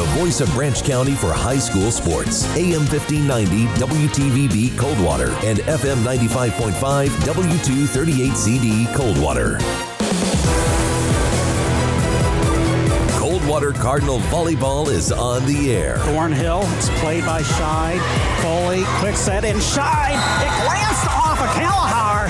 the voice of Branch County for high school sports. AM 1590 WTVB Coldwater and FM 95.5 W238CD Coldwater. Coldwater Cardinal Volleyball is on the air. Thornhill, it's played by Scheid. Foley, quick set, and Scheid. It glanced off of Kalahar.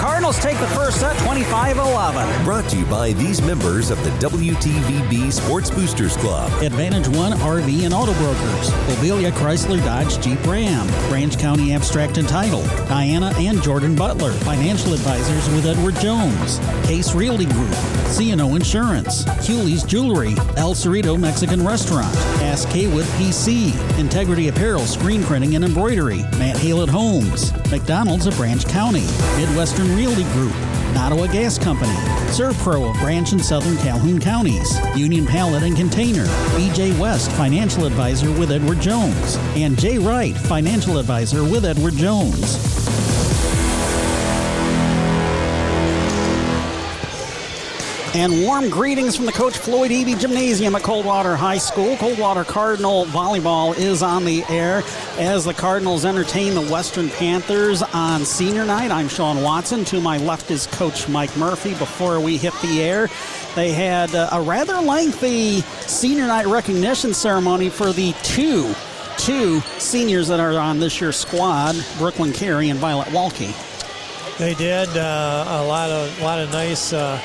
And the Cardinals take the first set 25 11. Brought to you by these members of the WTVB Sports Boosters Club Advantage One RV and Auto Brokers, Mobilia Chrysler Dodge Jeep Ram, Branch County Abstract and Title, Diana and Jordan Butler, Financial Advisors with Edward Jones, Case Realty Group, CNO Insurance, Hewley's Jewelry, El Cerrito Mexican Restaurant, Hass Kaywood PC, Integrity Apparel, Screen Printing and Embroidery, Matt Hillett Homes, McDonald's of Branch County, Midwest Realty Group, Nottawa Gas Company, ServPro of Branch and Southern Calhoun Counties, Union Pallet and Container, BJ West Financial Advisor with Edward Jones, and Jay Wright Financial Advisor with Edward Jones. And warm greetings from the Coach Floyd Eby Gymnasium at Coldwater High School. Coldwater Cardinal Volleyball is on the air as the Cardinals entertain the Western Panthers on senior night. I'm Sean Watson. To my left is Coach Mike Murphy. Before we hit the air, they had uh, a rather lengthy senior night recognition ceremony for the two two seniors that are on this year's squad, Brooklyn Carey and Violet Walke. They did uh, a lot of a lot of nice uh,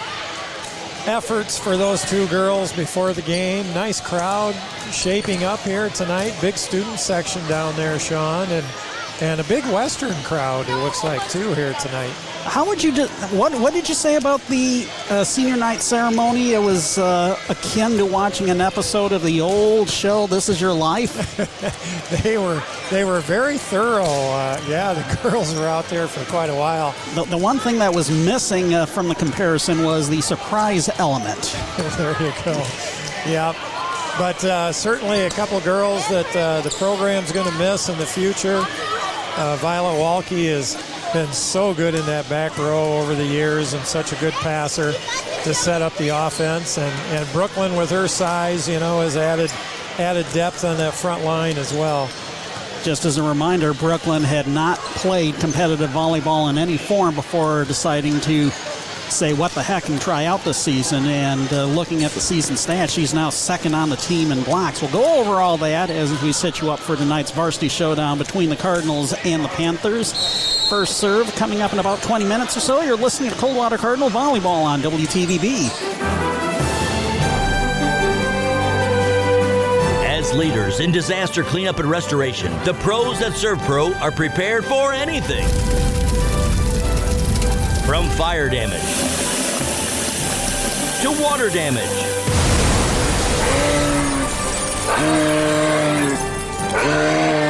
efforts for those two girls before the game. Nice crowd shaping up here tonight. Big student section down there, Sean, and and a big Western crowd. It looks like too here tonight. How would you do, what What did you say about the uh, senior night ceremony? It was uh, akin to watching an episode of the old show "This Is Your Life." they were they were very thorough. Uh, yeah, the girls were out there for quite a while. The, the one thing that was missing uh, from the comparison was the surprise element. there you go. Yeah. But uh, certainly a couple girls that uh, the program's going to miss in the future. Violet Walke is been so good in that back row over the years and such a good passer to set up the offense. And, and Brooklyn, with her size, you know, has added added depth on that front line as well. Just as a reminder, Brooklyn had not played competitive volleyball in any form before deciding to say what the heck and try out this season. And uh, looking at the season stats, she's now second on the team in blocks. We'll go over all that as we set you up for tonight's varsity showdown between the Cardinals and the Panthers. First serve coming up in about 20 minutes or so. You're listening to Coldwater Cardinal Volleyball on WTVB. As leaders in disaster cleanup and restoration, the pros at ServPro are prepared for anything. From fire damage to water damage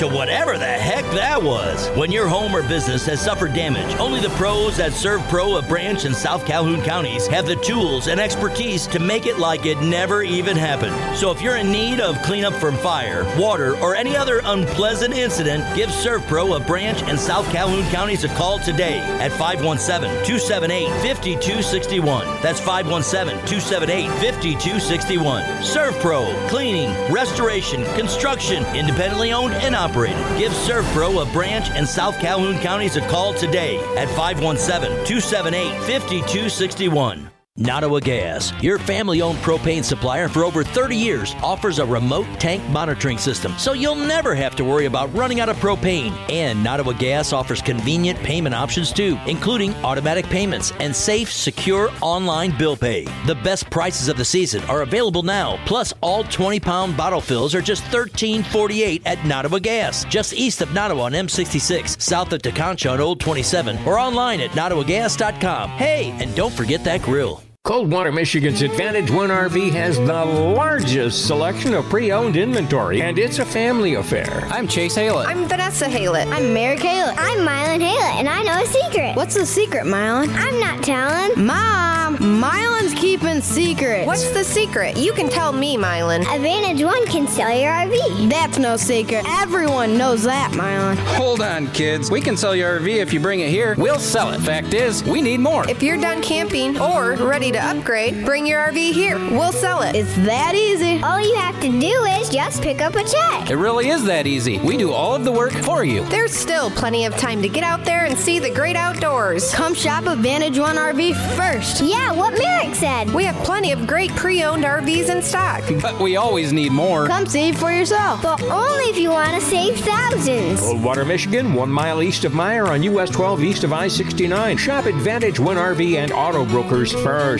to whatever the heck that was. When your home or business has suffered damage, only the pros at ServPro of Branch and South Calhoun counties have the tools and expertise to make it like it never even happened. So if you're in need of cleanup from fire, water, or any other unpleasant incident, give ServPro of Branch and South Calhoun counties a call today at 517 278 5261. That's 517 278 5261. ServPro, cleaning, restoration, construction, independently owned and operated operated. Give ServPro of Branch and South Calhoun counties a call today at 517 278 5261. Nottawa Gas, your family owned propane supplier for over 30 years, offers a remote tank monitoring system so you'll never have to worry about running out of propane. And Nottawa Gas offers convenient payment options too, including automatic payments and safe, secure online bill pay. The best prices of the season are available now, plus all 20 pound bottle fills are just $13.48 at Nottawa Gas, just east of Nottawa on M66, south of Tekonsha on Old 27, or online at nottawagas.com. Hey, and don't forget that grill. Coldwater, Michigan's Advantage One RV has the largest selection of pre owned inventory, and it's a family affair. I'm Chase Haylett. I'm Vanessa Haylett. I'm Mary Haylett. I'm Mylan Haylett, and I know a secret. What's the secret, Mylan? I'm not telling. Mom, Mylan He's keeping secrets. What's the secret? You can tell me, Mylan. Advantage One can sell your RV. That's no secret. Everyone knows that, Mylan. Hold on, kids. We can sell your RV if you bring it here. We'll sell it. Fact is, we need more. If you're done camping or ready to upgrade, bring your RV here. We'll sell it. It's that easy. All you have to do is just pick up a check. It really is that easy. We do all of the work for you. There's still plenty of time to get out there and see the great outdoors. Come shop Advantage One RV first. Yeah, what Merrick said. We have plenty of great pre owned RVs in stock. But we always need more. Come see for yourself. But only if you want to save thousands. Coldwater, Michigan, one mile east of Meijer on US 12 east of I 69. Shop Advantage One RV and Auto Brokers first.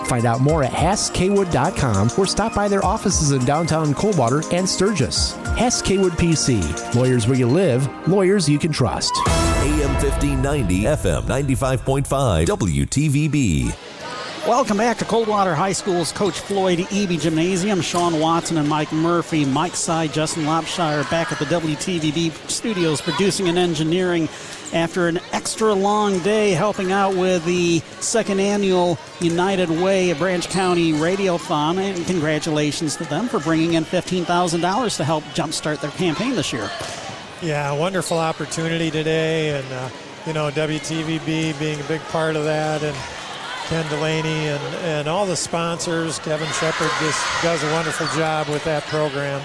Find out more at HassKwood.com or stop by their offices in downtown Coldwater and Sturgis. Hass Kaywood PC. Lawyers where you live, lawyers you can trust. AM 1590, FM 95.5, WTVB. Welcome back to Coldwater High School's Coach Floyd Eby Gymnasium. Sean Watson and Mike Murphy, Mike Side, Justin Lopshire back at the WTVB studios producing and engineering after an extra long day helping out with the second annual United Way Branch County Radiothon. And congratulations to them for bringing in $15,000 to help jumpstart their campaign this year. Yeah, wonderful opportunity today, and uh, you know WTVB being a big part of that, and Ken Delaney and, and all the sponsors. Kevin Shepard just does a wonderful job with that program.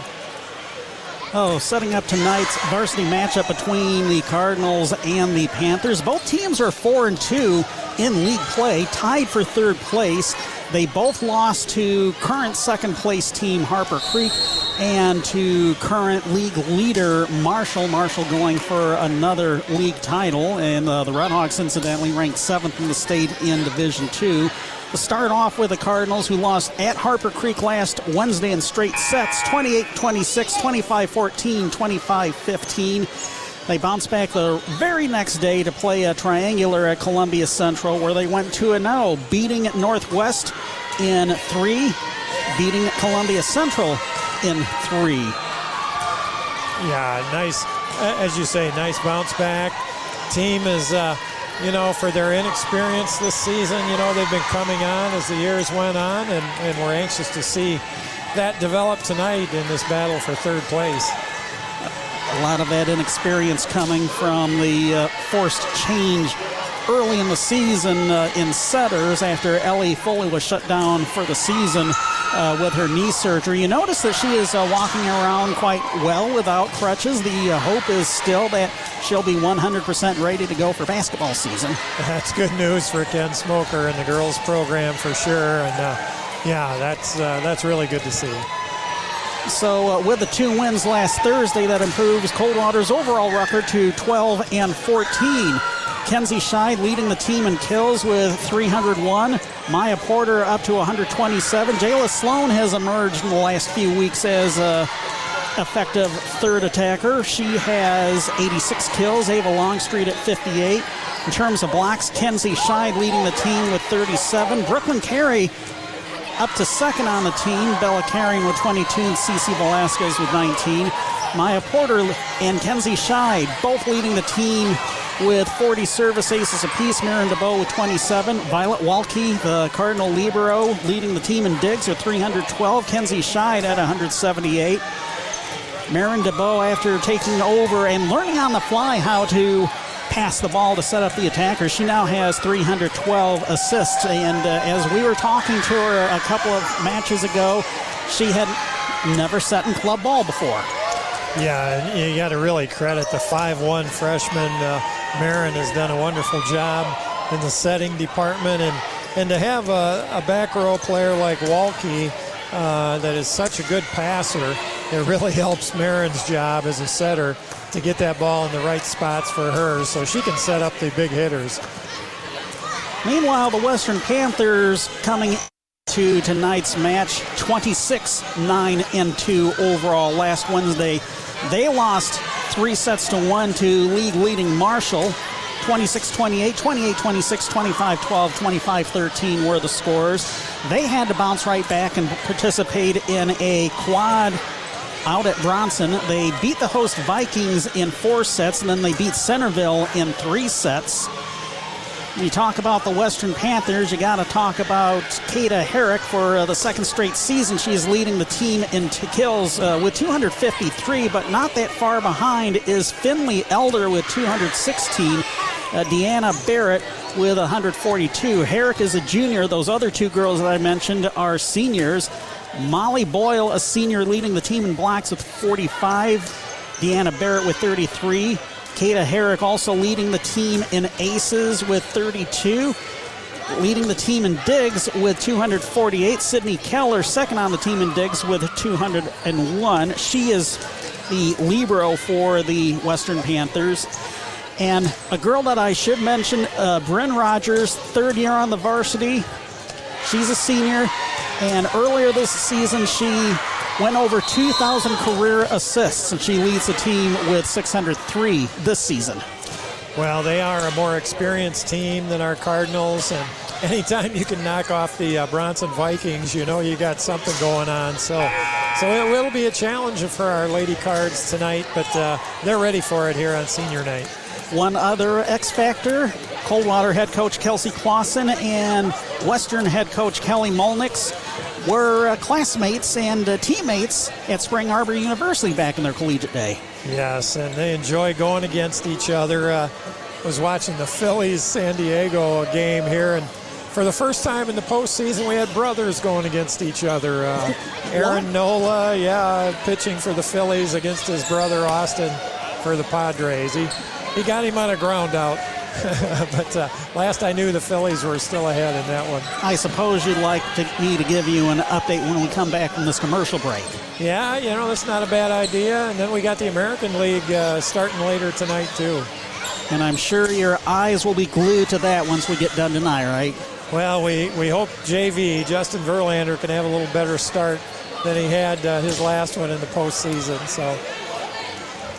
Oh, setting up tonight's varsity matchup between the Cardinals and the Panthers. Both teams are four and two in league play, tied for third place. They both lost to current second place team Harper Creek and to current league leader Marshall. Marshall going for another league title, and uh, the Redhawks, incidentally, ranked seventh in the state in Division Two. To start off with the Cardinals, who lost at Harper Creek last Wednesday in straight sets 28 26, 25 14, 25 15. They bounced back the very next day to play a triangular at Columbia Central, where they went 2 0, beating Northwest in three, beating Columbia Central in three. Yeah, nice, as you say, nice bounce back. Team is, uh, you know, for their inexperience this season, you know, they've been coming on as the years went on, and, and we're anxious to see that develop tonight in this battle for third place. A lot of that inexperience coming from the uh, forced change early in the season uh, in setters after Ellie Foley was shut down for the season uh, with her knee surgery. You notice that she is uh, walking around quite well without crutches. The uh, hope is still that she'll be 100% ready to go for basketball season. That's good news for Ken Smoker and the girls program for sure. And uh, yeah, that's uh, that's really good to see. So, uh, with the two wins last Thursday, that improves Coldwater's overall record to 12 and 14. Kenzie Scheid leading the team in kills with 301. Maya Porter up to 127. Jayla Sloan has emerged in the last few weeks as a effective third attacker. She has 86 kills. Ava Longstreet at 58. In terms of blocks, Kenzie Scheid leading the team with 37. Brooklyn Carey up to second on the team. Bella Carrying with 22 and Cece Velasquez with 19. Maya Porter and Kenzie Scheid both leading the team with 40 service aces apiece. Marin DeBow with 27. Violet Walke, the Cardinal Libero, leading the team in digs with 312. Kenzie Scheid at 178. Marin DeBow, after taking over and learning on the fly how to pass the ball to set up the attacker. She now has 312 assists, and uh, as we were talking to her a couple of matches ago, she had never set in club ball before. Yeah, you got to really credit the 5-1 freshman. Uh, Marin has done a wonderful job in the setting department, and, and to have a, a back row player like Walke uh, that is such a good passer, it really helps Marin's job as a setter to get that ball in the right spots for her so she can set up the big hitters. Meanwhile, the Western Panthers coming to tonight's match 26 9 and 2 overall last Wednesday. They lost three sets to one to league leading Marshall. 26 28, 28 26, 25 12, 25 13 were the scores. They had to bounce right back and participate in a quad out at Bronson. They beat the host Vikings in four sets, and then they beat Centerville in three sets. When you talk about the Western Panthers, you got to talk about Kata Herrick for uh, the second straight season. She is leading the team in t- kills uh, with 253, but not that far behind is Finley Elder with 216 uh, Deanna Barrett with 142. Herrick is a junior. Those other two girls that I mentioned are seniors. Molly Boyle, a senior, leading the team in blocks with 45. Deanna Barrett with 33. Kata Herrick also leading the team in aces with 32. Leading the team in digs with 248. Sydney Keller, second on the team in digs with 201. She is the libero for the Western Panthers. And a girl that I should mention, uh, Bryn Rogers, third year on the varsity. She's a senior, and earlier this season she went over 2,000 career assists, and she leads the team with 603 this season. Well, they are a more experienced team than our Cardinals, and anytime you can knock off the uh, Bronson Vikings, you know you got something going on. So, so it will be a challenge for our Lady Cards tonight, but uh, they're ready for it here on Senior Night. One other X Factor Coldwater head coach Kelsey Clausen and Western head coach Kelly Molnix were uh, classmates and uh, teammates at Spring Arbor University back in their collegiate day. Yes, and they enjoy going against each other. Uh, was watching the Phillies San Diego game here, and for the first time in the postseason, we had brothers going against each other. Uh, Aaron Nola, yeah, pitching for the Phillies against his brother Austin for the Padres. He he got him on a ground out. but uh, last I knew, the Phillies were still ahead in that one. I suppose you'd like to, me to give you an update when we come back from this commercial break. Yeah, you know, that's not a bad idea. And then we got the American League uh, starting later tonight, too. And I'm sure your eyes will be glued to that once we get done tonight, right? Well, we, we hope JV, Justin Verlander, can have a little better start than he had uh, his last one in the postseason. So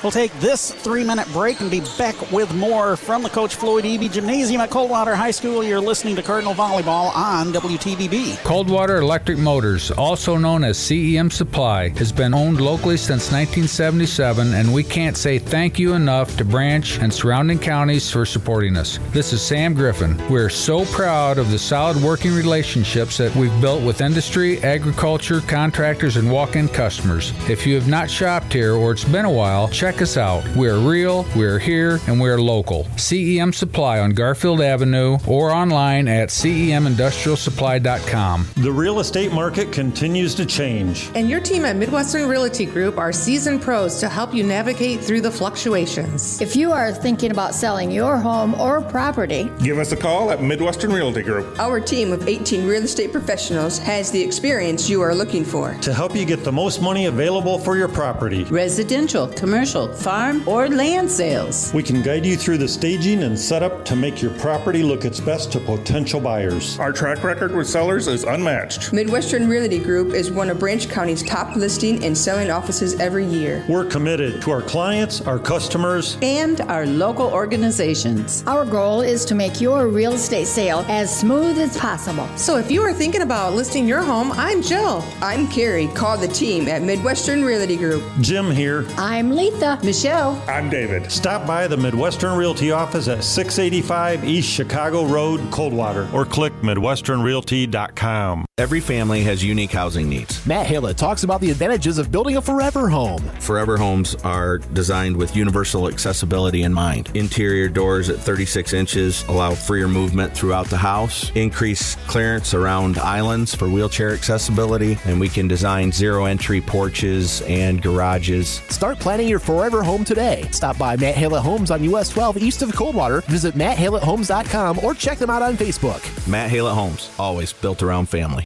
We'll take this three minute break and be back with more from the Coach Floyd Eby Gymnasium at Coldwater High School. You're listening to Cardinal Volleyball on WTVB. Coldwater Electric Motors, also known as CEM Supply, has been owned locally since 1977, and we can't say thank you enough to Branch and surrounding counties for supporting us. This is Sam Griffin. We're so proud of the solid working relationships that we've built with industry, agriculture, contractors, and walk in customers. If you have not shopped here or it's been a while, check check us out. We're real, we're here, and we're local. CEM Supply on Garfield Avenue or online at cemindustrialsupply.com. The real estate market continues to change. And your team at Midwestern Realty Group are seasoned pros to help you navigate through the fluctuations. If you are thinking about selling your home or property, give us a call at Midwestern Realty Group. Our team of 18 real estate professionals has the experience you are looking for to help you get the most money available for your property. Residential, commercial, farm, or land sales. We can guide you through the staging and setup to make your property look its best to potential buyers. Our track record with sellers is unmatched. Midwestern Realty Group is one of Branch County's top listing and selling offices every year. We're committed to our clients, our customers, and our local organizations. Our goal is to make your real estate sale as smooth as possible. So if you are thinking about listing your home, I'm Jill. I'm Carrie. Call the team at Midwestern Realty Group. Jim here. I'm Letha. Michelle. I'm David. Stop by the Midwestern Realty office at 685 East Chicago Road, Coldwater, or click MidwesternRealty.com. Every family has unique housing needs. Matt Hillett talks about the advantages of building a forever home. Forever homes are designed with universal accessibility in mind. Interior doors at 36 inches allow freer movement throughout the house, increase clearance around islands for wheelchair accessibility, and we can design zero entry porches and garages. Start planning your forever home today. Stop by Matt Hillett Homes on US 12 east of Coldwater. Visit matthilletthomes.com or check them out on Facebook. Matt Hillett Homes, always built around family.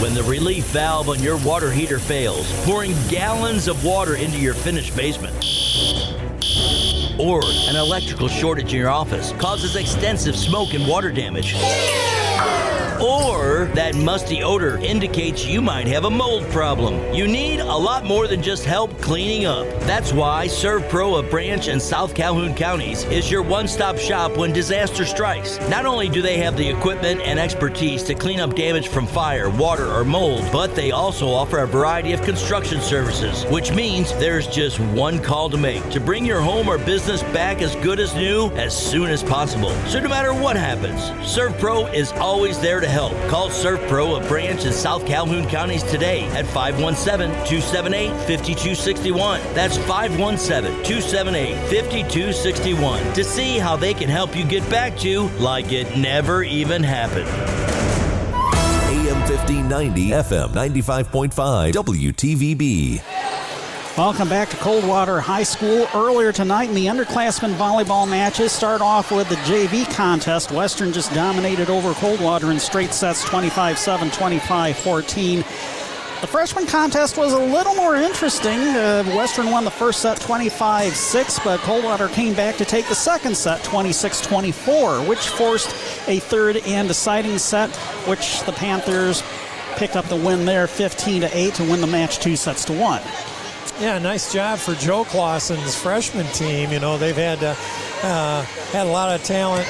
When the relief valve on your water heater fails, pouring gallons of water into your finished basement. Or an electrical shortage in your office causes extensive smoke and water damage. Or that musty odor indicates you might have a mold problem. You need a lot more than just help cleaning up. That's why ServPro of Branch and South Calhoun counties is your one stop shop when disaster strikes. Not only do they have the equipment and expertise to clean up damage from fire, water, or mold, but they also offer a variety of construction services, which means there's just one call to make to bring your home or business back as good as new as soon as possible. So no matter what happens, ServPro is always there to help. Call ServPro of Branch in South Calhoun counties today at 517 278 5261. That's 517 278 5261 to see how they can help you get back to like it never even happened. AM 1590, FM 95.5, WTVB. Welcome back to Coldwater High School. Earlier tonight in the underclassmen volleyball matches, start off with the JV contest. Western just dominated over Coldwater in straight sets 25 7, 25 14. The freshman contest was a little more interesting. Uh, Western won the first set 25 6, but Coldwater came back to take the second set 26 24, which forced a third and deciding set, which the Panthers picked up the win there 15 8 to win the match two sets to one. Yeah, nice job for Joe Clausen's freshman team. You know, they've had uh, uh, had a lot of talent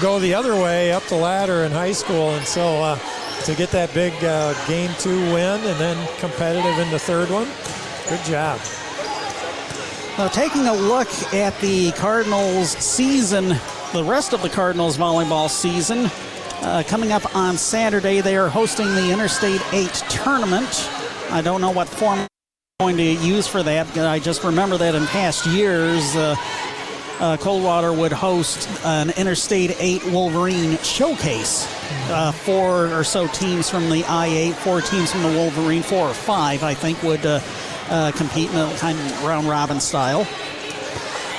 go the other way up the ladder in high school, and so uh, to get that big uh, game two win and then competitive in the third one, good job. Now, taking a look at the Cardinals season, the rest of the Cardinals volleyball season, uh, coming up on Saturday, they are hosting the Interstate 8 tournament. I don't know what form going to use for that. I just remember that in past years, uh, uh, Coldwater would host an Interstate 8 Wolverine showcase. Uh, four or so teams from the I-8, four teams from the Wolverine, four or five, I think, would uh, uh, compete in a kind of round robin style.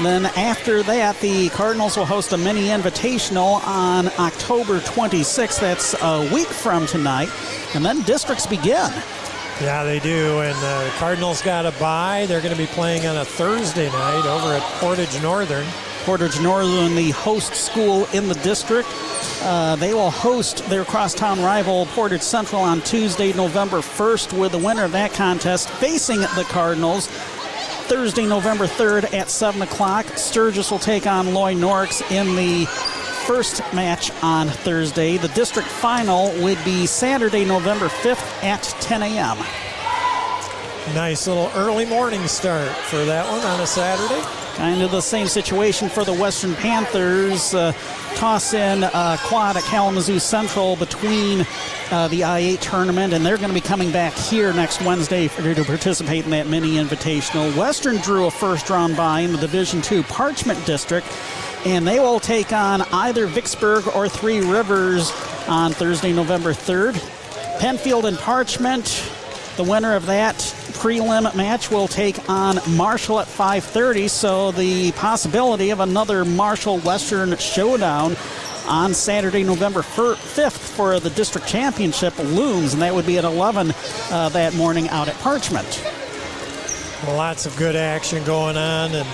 Then after that, the Cardinals will host a mini invitational on October 26th. That's a week from tonight. And then districts begin. Yeah, they do. And uh, the Cardinals got a bye. They're going to be playing on a Thursday night over at Portage Northern. Portage Northern, the host school in the district. Uh, they will host their crosstown rival Portage Central on Tuesday, November 1st, with the winner of that contest facing the Cardinals. Thursday, November 3rd at 7 o'clock. Sturgis will take on Loy Norrix in the first match on Thursday. The district final would be Saturday, November 5th at 10 a.m. Nice little early morning start for that one on a Saturday. Kind of the same situation for the Western Panthers. Uh, toss in uh, quad at Kalamazoo Central between uh, the I-8 tournament, and they're going to be coming back here next Wednesday for, to participate in that mini invitational. Western drew a first round bye in the Division II Parchment District and they will take on either Vicksburg or Three Rivers on Thursday, November 3rd. Pennfield and Parchment, the winner of that prelim match will take on Marshall at 5:30. So the possibility of another Marshall Western showdown on Saturday, November 5th for the district championship looms, and that would be at 11 uh, that morning out at Parchment. Lots of good action going on, and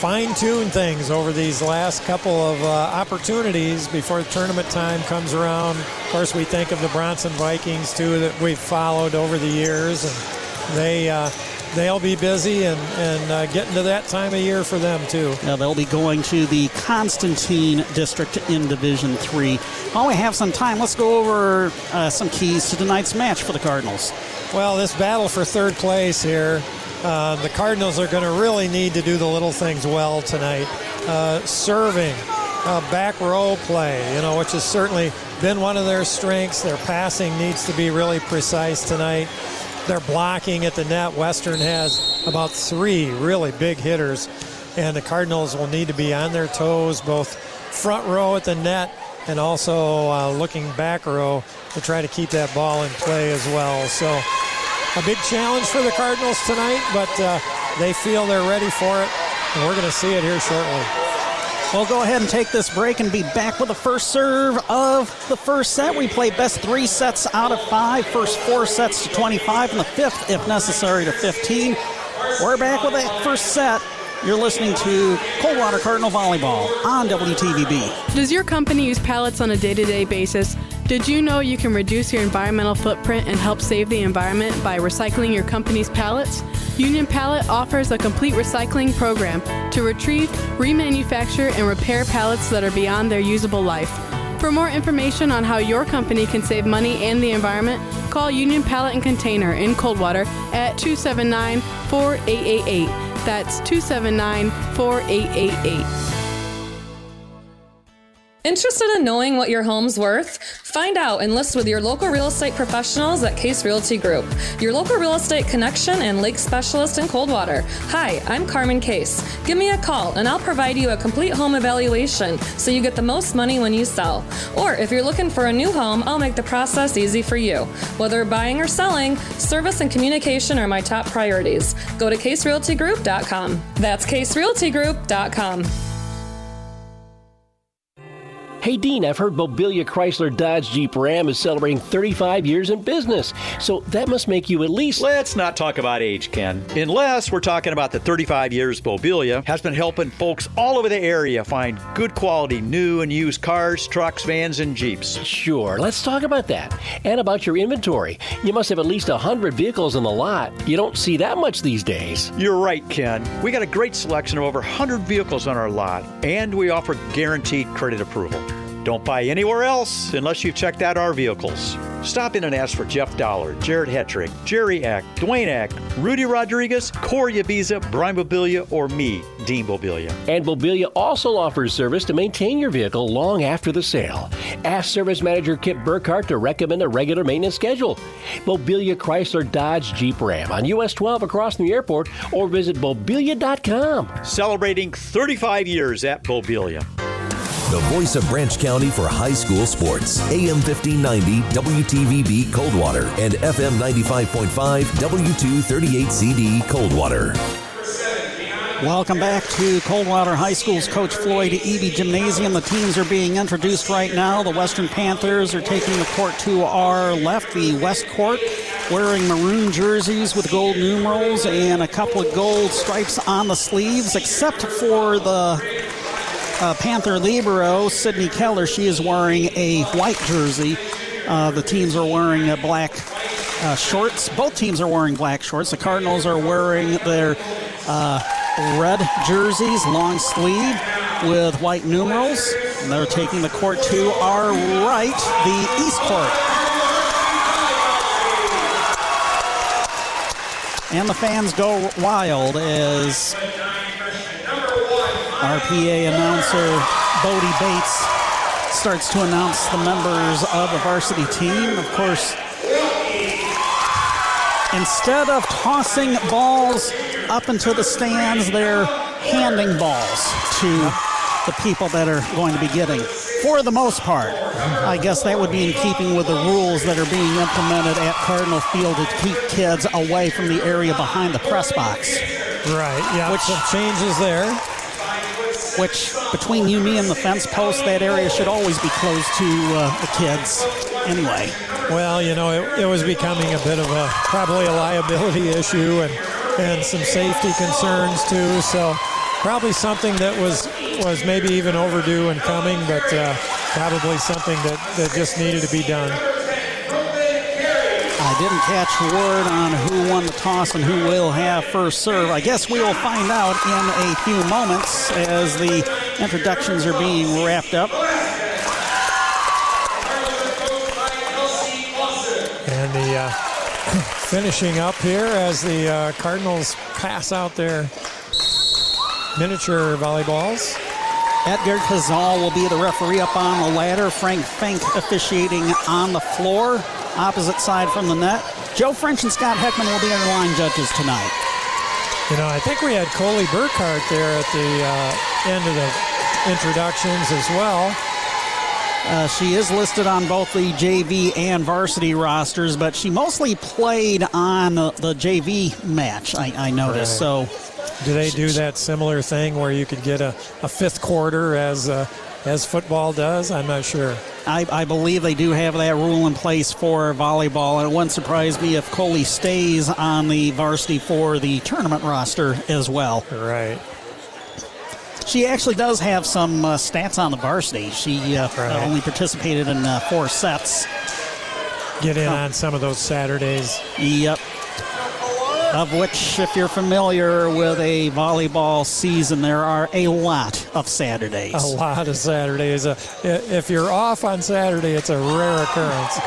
fine tune things over these last couple of uh, opportunities before tournament time comes around. Of course, we think of the Bronson Vikings too that we've followed over the years, and they uh, they'll be busy and and uh, getting to that time of year for them too. Yeah, they'll be going to the Constantine district in Division Three. While we have some time, let's go over uh, some keys to tonight's match for the Cardinals. Well, this battle for third place here uh, the Cardinals are going to really need to do the little things well tonight. Uh, serving, uh, back row play, you know, which has certainly been one of their strengths. Their passing needs to be really precise tonight. Their blocking at the net. Western has about three really big hitters, and the Cardinals will need to be on their toes, both front row at the net and also uh, looking back row to try to keep that ball in play as well. So a big challenge for the Cardinals tonight, but uh, they feel they're ready for it, and we're going to see it here shortly. We'll go ahead and take this break and be back with the first serve of the first set. We play best three sets out of five, first four sets to 25, and the fifth, if necessary, to 15. We're back with that first set. You're listening to Coldwater Cardinal Volleyball on WTVB. Does your company use pallets on a day to day basis? Did you know you can reduce your environmental footprint and help save the environment by recycling your company's pallets? Union Pallet offers a complete recycling program to retrieve, remanufacture, and repair pallets that are beyond their usable life. For more information on how your company can save money and the environment, call Union Pallet and Container in Coldwater at 279 4888. That's 279 4888. Interested in knowing what your home's worth? Find out and list with your local real estate professionals at Case Realty Group, your local real estate connection and lake specialist in Coldwater. Hi, I'm Carmen Case. Give me a call and I'll provide you a complete home evaluation so you get the most money when you sell. Or if you're looking for a new home, I'll make the process easy for you. Whether buying or selling, service and communication are my top priorities. Go to caserealtygroup.com. That's caserealtygroup.com. Hey Dean, I've heard Mobilia Chrysler Dodge Jeep Ram is celebrating 35 years in business, so that must make you at least. Let's not talk about age, Ken. Unless we're talking about the 35 years Mobilia has been helping folks all over the area find good quality new and used cars, trucks, vans, and Jeeps. Sure, let's talk about that. And about your inventory. You must have at least 100 vehicles in the lot. You don't see that much these days. You're right, Ken. We got a great selection of over 100 vehicles on our lot, and we offer guaranteed credit approval. Don't buy anywhere else unless you've checked out our vehicles. Stop in and ask for Jeff Dollar, Jared Hetrick, Jerry Ack, Dwayne Ack, Rudy Rodriguez, Corey Abiza, Brian Mobilia, or me, Dean Mobilia. And Mobilia also offers service to maintain your vehicle long after the sale. Ask Service Manager Kip Burkhart to recommend a regular maintenance schedule. Mobilia Chrysler Dodge Jeep Ram on US 12 across from the airport or visit mobilia.com. Celebrating 35 years at Mobilia. The voice of Branch County for high school sports. AM 1590 WTVB Coldwater and FM 95.5 W238CD Coldwater. Welcome back to Coldwater High School's Coach Floyd Eby Gymnasium. The teams are being introduced right now. The Western Panthers are taking the court to our left, the West Court, wearing maroon jerseys with gold numerals and a couple of gold stripes on the sleeves, except for the uh, Panther Libero, Sydney Keller, she is wearing a white jersey. Uh, the teams are wearing uh, black uh, shorts. Both teams are wearing black shorts. The Cardinals are wearing their uh, red jerseys, long sleeve, with white numerals. And they're taking the court to our right, the East Court. And the fans go wild as RPA announcer Bodie Bates starts to announce the members of the varsity team. Of course, instead of tossing balls up into the stands, they're handing balls to the people that are going to be getting. For the most part, I guess that would be in keeping with the rules that are being implemented at Cardinal Field to keep kids away from the area behind the press box. Right, yeah, which some changes there which between you, me, and the fence post, that area should always be closed to uh, the kids anyway. Well, you know, it, it, was becoming a bit of a probably a liability issue and, and some safety concerns too. So probably something that was was maybe even overdue and coming, but uh, probably something that, that just needed to be done. Didn't catch word on who won the toss and who will have first serve. I guess we will find out in a few moments as the introductions are being wrapped up. And the uh, finishing up here as the uh, Cardinals pass out their miniature volleyballs. Edgar Cazal will be the referee up on the ladder. Frank Fink officiating on the floor opposite side from the net. Joe French and Scott Heckman will be our line judges tonight. You know, I think we had Coley Burkhart there at the uh, end of the introductions as well. Uh, she is listed on both the JV and varsity rosters, but she mostly played on the, the JV match, I, I noticed. Right. So, do they do that similar thing where you could get a, a fifth quarter as uh, as football does? I'm not sure. I, I, believe they do have that rule in place for volleyball, and it wouldn't surprise me if Coley stays on the varsity for the tournament roster as well. Right. She actually does have some uh, stats on the varsity. She uh, Right. only participated in uh, four sets. Get in on some of those Saturdays. Yep. Of which, if you're familiar with a volleyball season, there are a lot of Saturdays. A lot of Saturdays. Uh, if you're off on Saturday, it's a rare occurrence.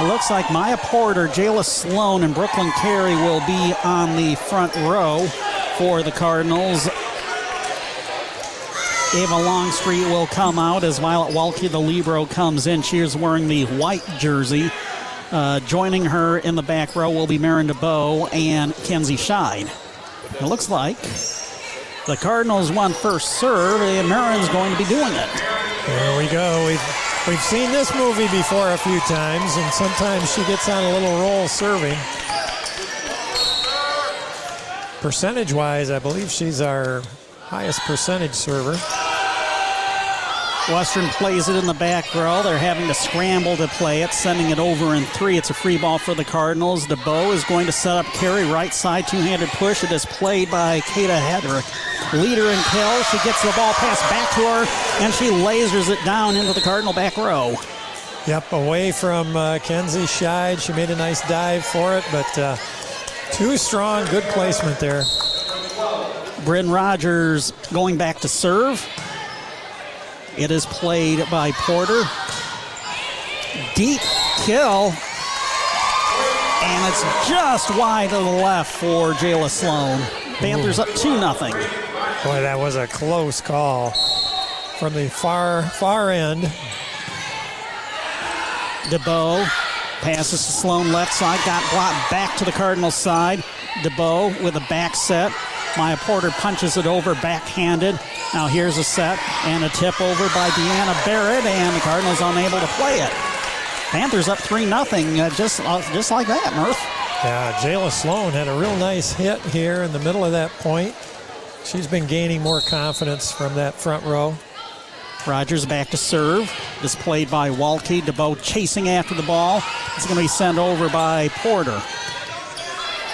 It looks like Maya Porter, Jayla Sloan, and Brooklyn Carey will be on the front row for the Cardinals. Ava Longstreet will come out as Violet Walke, the Libero, comes in. She is wearing the white jersey. Uh, joining her in the back row will be Marin DeBow and Kenzie Scheid. It looks like the Cardinals won first serve, and Marin's going to be doing it. There we go. We've we've seen this movie before a few times, and sometimes she gets on a little roll serving. Percentage wise, I believe she's our highest percentage server. Western plays it in the back row. They're having to scramble to play it, sending it over in three. It's a free ball for the Cardinals. DeBow is going to set up Carey right side, two-handed push. It is played by Kata Herrick. Leader in kill. She gets the ball passed back to her, and she lasers it down into the Cardinal back row. Yep, away from uh, Kenzie Scheid. She made a nice dive for it, but uh, too strong. Good placement there. Bryn Rogers going back to serve. It is played by Porter. Deep kill. And it's just wide to the left for Jayla Sloan. Panthers up 2 nothing. Boy, that was a close call from the far far end. DeBow passes to Sloan left side, got blocked back to the Cardinals side. DeBow with a back set. Maya Porter punches it over backhanded. Now here's a set and a tip over by Deanna Barrett, and the Cardinals unable to play it. Panthers up 3 nothing, uh, just, uh, just like that, Murph. Yeah, Jayla Sloan had a real nice hit here in the middle of that point. She's been gaining more confidence from that front row. Rogers back to serve. This played by Walke. DeBow chasing after the ball. It's going to be sent over by Porter.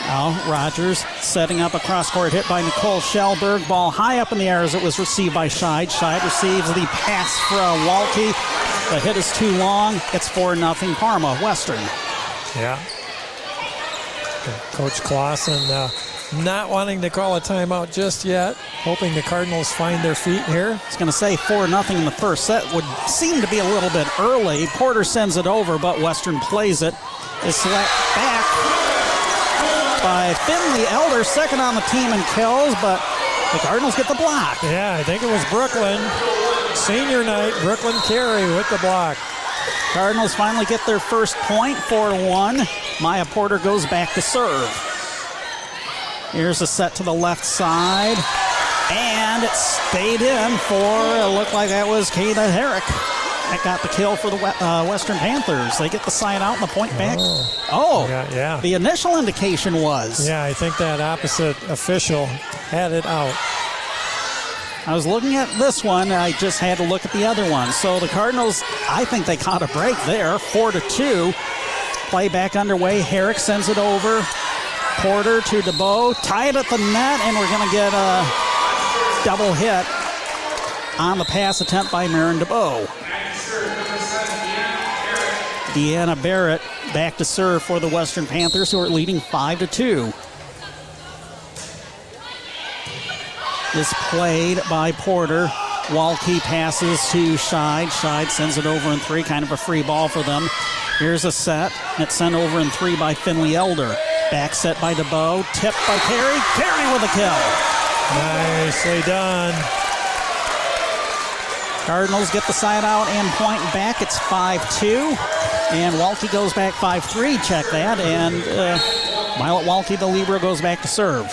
Now Rogers setting up a cross court hit by Nicole Shellberg. Ball high up in the air as it was received by Scheid. Scheid receives the pass from Walke. The hit is too long. It's 4 0 Parma Western. Yeah. Coach Clausen uh, not wanting to call a timeout just yet, hoping the Cardinals find their feet here. It's going to say 4 0 in the first set would seem to be a little bit early. Porter sends it over, but Western plays it. It's slapped back by Finley Elder, second on the team in kills, but the Cardinals get the block. Yeah, I think it was Brooklyn. Senior night, Brooklyn Carey with the block. Cardinals finally get their first point, 4 1. Maya Porter goes back to serve. Here's a set to the left side. And it stayed in for, it looked like that was Kata Herrick. That got the kill for the uh, Western Panthers. They get the side out and the point back. Oh, Yeah, yeah. the initial indication was. Yeah, I think that opposite official had it out. I was looking at this one. I just had to look at the other one. So the Cardinals, I think they caught a break there, four to two. Play back underway. Herrick sends it over. Porter to DeBow, tied at the net, and we're going to get a double hit on the pass attempt by Marin DeBow. Deanna Barrett back to serve for the Western Panthers, who are leading five to two. is played by Porter. Walke passes to Scheid. Scheid sends it over in three, kind of a free ball for them. Here's a set. It's sent over in three by Finley Elder. Back set by DeBow. Tipped by Carey. Carey with a kill. Nicely done. Cardinals get the side out and point back. It's 5 2. And Walke goes back 5 3. Check that. And uh, Violet Walke, the Libero, goes back to serve.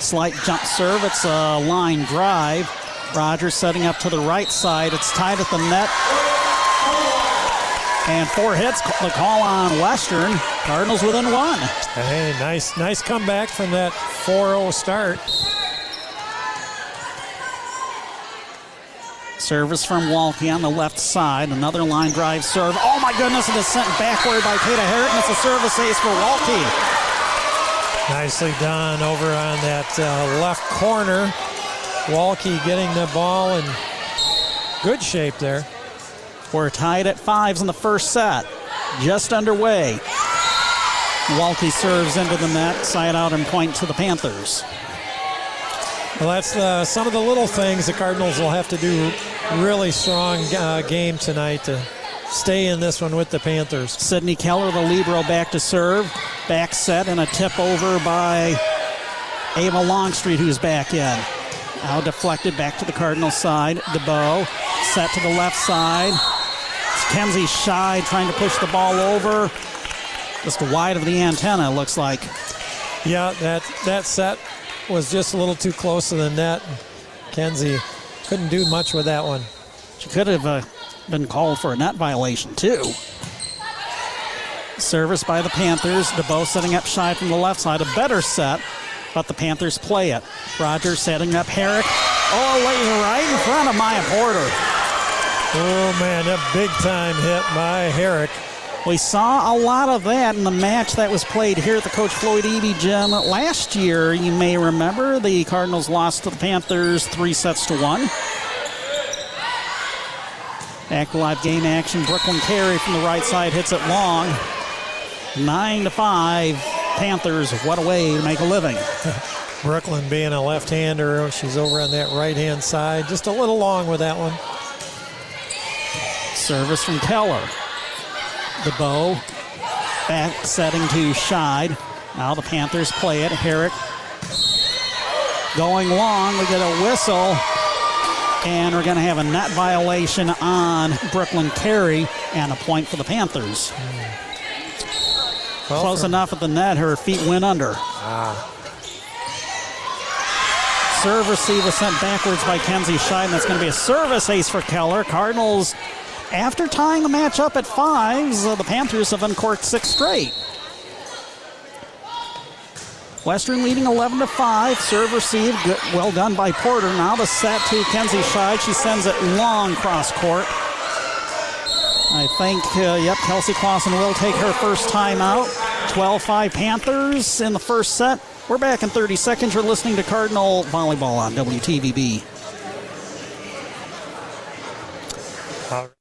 Slight jump serve. It's a line drive. Rogers setting up to the right side. It's tied at the net. And four hits. The call on Western. Cardinals within one. Hey, nice, nice comeback from that 4-0 start. Service from Walke on the left side. Another line drive serve. Oh my goodness, it is sent backward by Kata Herrick. and It's a service ace for Walke. Nicely done over on that uh, left corner. Walke getting the ball in good shape there. We're tied at fives in the first set. Just underway. Walke serves into the net, side out and point to the Panthers. Well, that's uh, some of the little things the Cardinals will have to do really strong uh, game tonight to stay in this one with the Panthers. Sydney Keller, the libero, back to serve. Back set and a tip over by Ava Longstreet, who's back in. Now deflected back to the Cardinals side. DeBow set to the left side. It's Kenzie Shy trying to push the ball over. Just wide of the antenna, looks like. Yeah, that that set was just a little too close to the net. Kenzie couldn't do much with that one. She could have uh, been called for a net violation, too. Service by the Panthers. DeBow setting up Scheid from the left side. A better set, but the Panthers play it. Rogers setting up Herrick. Oh, laser right in front of Maya Porter. Oh, man, a big time hit by Herrick. We saw a lot of that in the match that was played here at the Coach Floyd Eby Gym last year. You may remember the Cardinals lost to the Panthers three sets to one. Back to live game action. Brooklyn Carey from the right side hits it long. Nine to five. Panthers, what a way to make a living. Brooklyn being a left-hander, she's over on that right-hand side. Just a little long with that one. Service from Keller. DeBow back setting to Scheid. Now the Panthers play it. Herrick going long. We get a whistle. And we're going to have a net violation on Brooklyn Carey and a point for the Panthers. Well, Close enough at the net, her feet went under. Ah. Serve receive sent backwards by Kenzie Scheid. That's going to be a service ace for Keller. Cardinals after tying the match up at fives, uh, the Panthers have uncorked six straight. Western leading 11 to 5. Serve received. Good, well done by Porter. Now the set to Kenzie Scheid. She sends it long cross court. I think, uh, yep, Kelsey Clausen will take her first time out. 12 5 Panthers in the first set. We're back in 30 seconds. You're listening to Cardinal Volleyball on WTVB.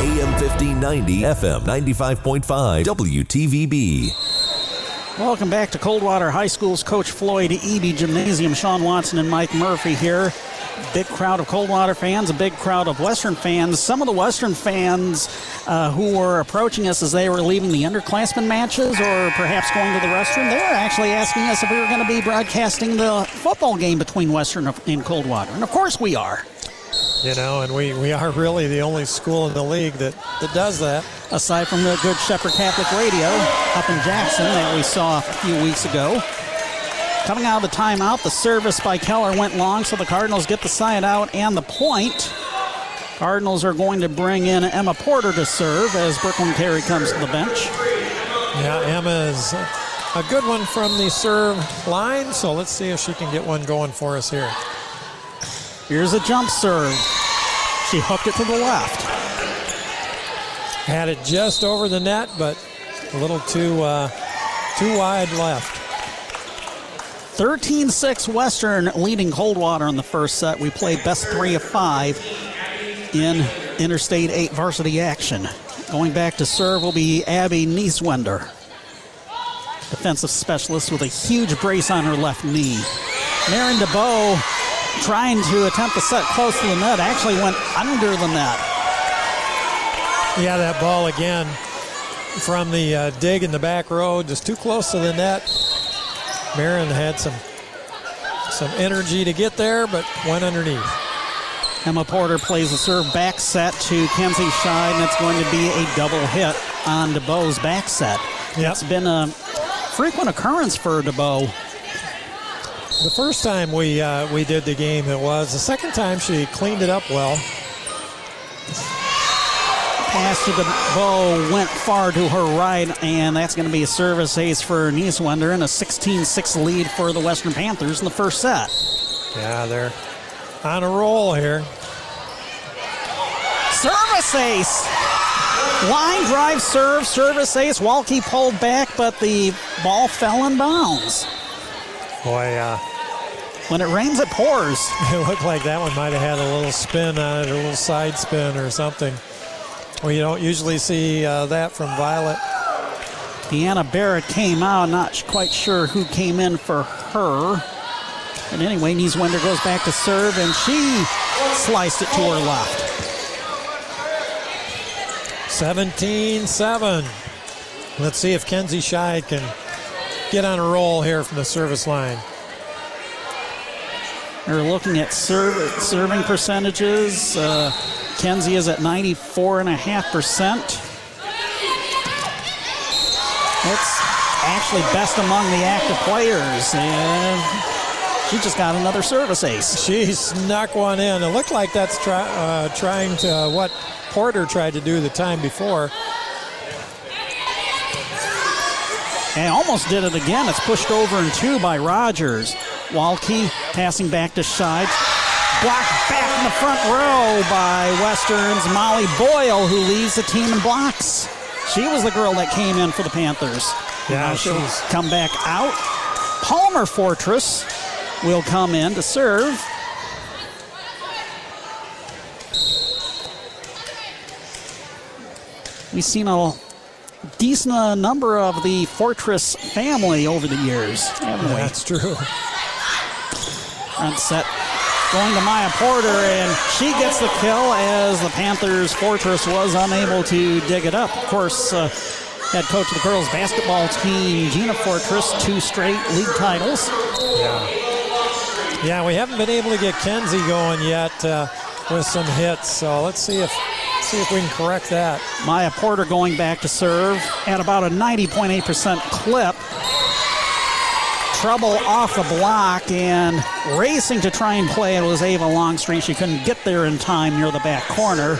AM 1590, FM 95.5, WTVB. Welcome back to Coldwater High School's Coach Floyd Eby Gymnasium. Sean Watson and Mike Murphy here. Big crowd of Coldwater fans, a big crowd of Western fans. Some of the Western fans uh, who were approaching us as they were leaving the underclassmen matches or perhaps going to the restroom, they were actually asking us if we were going to be broadcasting the football game between Western and Coldwater. And of course we are. You know, and we, we are really the only school in the league that, that does that. Aside from the Good Shepherd Catholic Radio up in Jackson that we saw a few weeks ago. Coming out of the timeout, the service by Keller went long, so the Cardinals get the side out and the point. Cardinals are going to bring in Emma Porter to serve as Brooklyn Carey comes to the bench. Yeah, Emma is a good one from the serve line, so let's see if she can get one going for us here. Here's a jump serve. She hooked it to the left. Had it just over the net, but a little too uh, too wide left. 13-6 Western leading Coldwater in the first set. We played best three of five in Interstate 8 varsity action. Going back to serve will be Abby Nieswender. Defensive specialist with a huge brace on her left knee. Marin DeBow trying to attempt the set close to the net, actually went under the net. Yeah, that ball again from the uh, dig in the back row, just too close to the net. Marin had some some energy to get there, but went underneath. Emma Porter plays a serve back set to Kenzie Scheid, and it's going to be a double hit on DeBow's back set. Yep. It's been a frequent occurrence for DeBow The first time we uh, we did the game, it was. The second time, she cleaned it up well. Pass to the bow went far to her right, and that's going to be a service ace for Nieswender and a 16-6 lead for the Western Panthers in the first set. Yeah, they're on a roll here. Service ace. Line drive serve, service ace. Walke pulled back, but the ball fell in bounds. Boy, uh, when it rains, it pours. It looked like that one might have had a little spin on it, a little side spin or something. Well, you don't usually see uh, that from Violet. Deanna Barrett came out, not quite sure who came in for her. And anyway, Nieswender goes back to serve, and she sliced it to her left. 17 7. Let's see if Kenzie Scheid can get on a roll here from the service line. They're looking at serve, serving percentages. Uh, Kenzie is at 94.5%. It's actually best among the active players. And she just got another service ace. She snuck one in. It looked like that's try, uh, trying to uh, what Porter tried to do the time before. And almost did it again. It's pushed over in two by Rogers. Walke passing back to Scheid. Blocked back in the front row by Western's Molly Boyle, who leads the team in blocks. She was the girl that came in for the Panthers. Yeah, she'll come back out. Palmer Fortress will come in to serve. We've seen a decent number of the Fortress family over the years, haven't we? That's true. Front set going to Maya Porter, and she gets the kill as the Panthers Fortress was unable to dig it up. Of course, uh, head coach of the girls basketball team, Gina Fortress, two straight league titles. Yeah. Yeah, we haven't been able to get Kenzie going yet uh, with some hits, so let's see if see if we can correct that. Maya Porter going back to serve at about a 90.8% clip. Trouble off the block and racing to try and play it was Ava Longstreet. She couldn't get there in time near the back corner.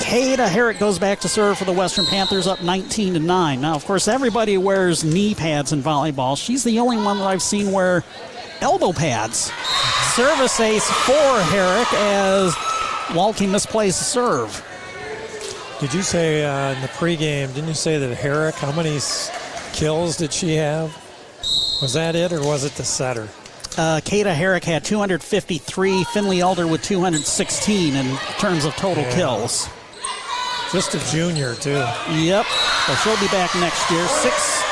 Kata Herrick goes back to serve for the Western Panthers up 19 to 9. Now, of course, everybody wears knee pads in volleyball. She's the only one that I've seen wear elbow pads. Service ace for Herrick as Walke misplays the serve. Did you say uh, in the pregame, didn't you say that Herrick, how many kills did she have? Was that it or was it the setter? Uh, Kata Herrick had 253, Finley Elder with 216 in terms of total Yeah. kills. Just a junior, too. Yep. So she'll be back next year. Six.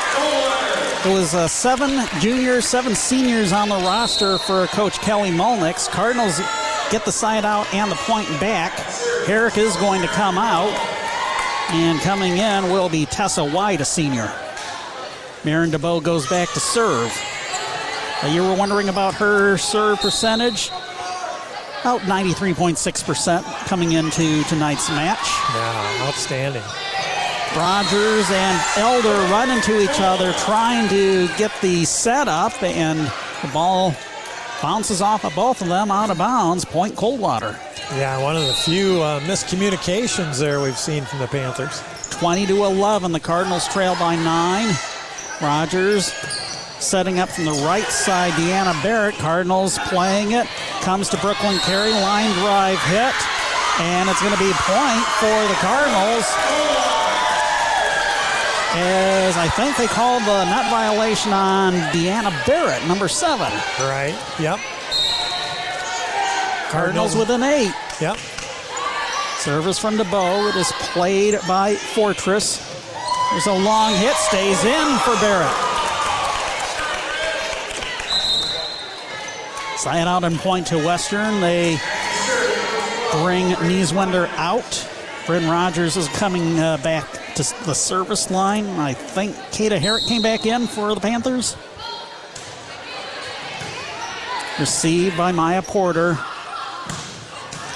It was uh, seven juniors, seven seniors on the roster for Coach Kelly Molnix. Cardinals get the side out and the point back. Herrick is going to come out. And coming in will be Tessa White, a senior. Marin DeBow goes back to serve. Uh, you were wondering about her serve percentage? About 93.6% coming into tonight's match. Yeah, outstanding. Rogers and Elder run into each other trying to get the setup, and the ball bounces off of both of them out of bounds. Point Coldwater. Yeah, one of the few uh, miscommunications there we've seen from the Panthers. 20 to 11. The Cardinals trail by nine. Rogers setting up from the right side. Deanna Barrett. Cardinals playing it. Comes to Brooklyn Carey. Line drive hit. And it's going to be a point for the Cardinals. As I think they called the net violation on Deanna Barrett, number seven. Right. Yep. Cardinals with an eight. Yep. Service from DeBow. It is played by Fortress. There's a long hit, stays in for Barrett. Sign out and point to Western. They bring Nieswender out. Bryn Rogers is coming uh, back to the service line. I think Kata Herrick came back in for the Panthers. Received by Maya Porter.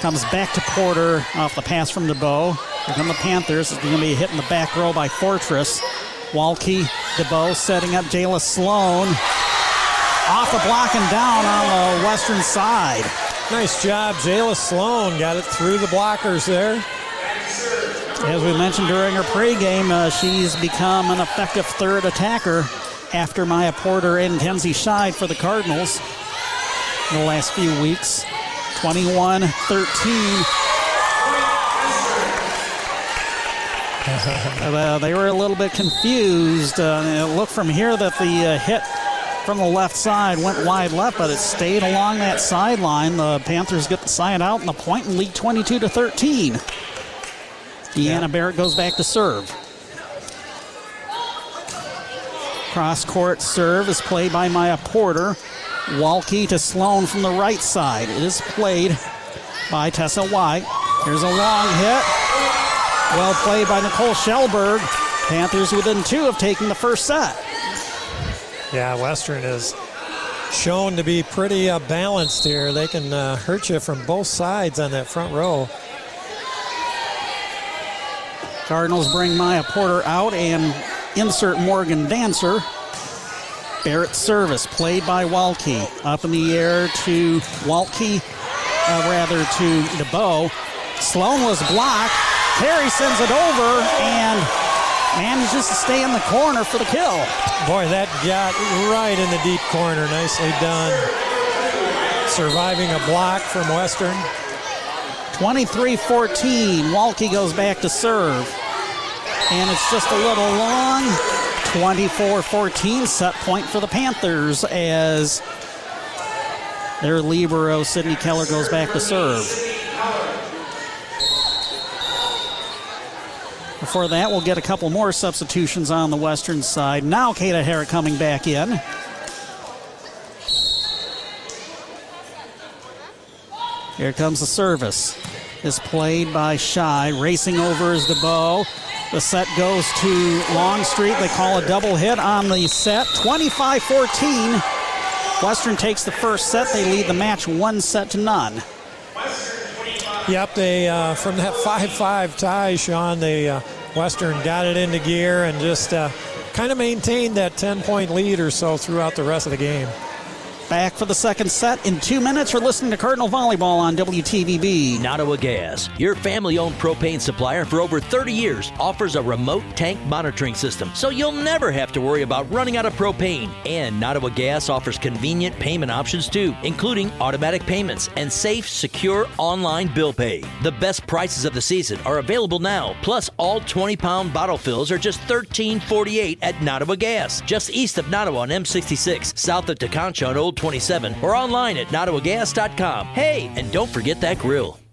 Comes back to Porter off the pass from DeBow. Here come the Panthers. It's going to be hit in the back row by Fortress. Walke, DeBow setting up Jayla Sloan. off the block and down on the western side. Nice job. Jayla Sloan got it through the blockers there. As we mentioned during her pregame, uh, she's become an effective third attacker after Maya Porter and Kenzie Scheid for the Cardinals in the last few weeks. 21 13. uh, they were a little bit confused. Uh, it looked from here that the uh, hit from the left side went wide left, but it stayed along that sideline. The Panthers get the side out and the point in lead 22 to 13. Deanna yeah. Barrett goes back to serve. Cross court serve is played by Maya Porter. Walke to Sloan from the right side. It is played by Tessa White. Here's a long hit. Well played by Nicole Shellberg. Panthers within two of taking the first set. Yeah, Western is shown to be pretty uh, balanced here. They can uh, hurt you from both sides on that front row. Cardinals bring Maya Porter out and insert Morgan Dancer. Barrett service played by Walke. Up in the air to Walke, uh, rather to DeBow. Sloan was blocked. Terry sends it over and manages to stay in the corner for the kill. Boy, that got right in the deep corner. Nicely done. Surviving a block from Western. 23 14. Walke goes back to serve. And it's just a little long. 24 14 set point for the Panthers as their Libero, Sydney Keller, goes back to serve. Before that, we'll get a couple more substitutions on the western side. Now, Kata Herrick coming back in. Here comes the service. Is played by Scheid. Racing over is DeBow. The set goes to Longstreet. They call a double hit on the set. 25 14. Western takes the first set. They lead the match one set to none. Yep, they uh, from that 5-5 tie, Sean, they uh, Western got it into gear and just uh, kind of maintained that 10-point lead or so throughout the rest of the game. Back for the second set in two minutes. You're listening to Cardinal Volleyball on WTVB. Nottawa Gas, your family owned propane supplier for over 30 years, offers a remote tank monitoring system, so you'll never have to worry about running out of propane. And Nottawa Gas offers convenient payment options too, including automatic payments and safe, secure online bill pay. The best prices of the season are available now, plus all 20 pound bottle fills are just $13.48 at Nottawa Gas, just east of Nottawa on M66, south of Tekonsha on Old 27 or online at nottawagas.com. Hey, and don't forget that grill.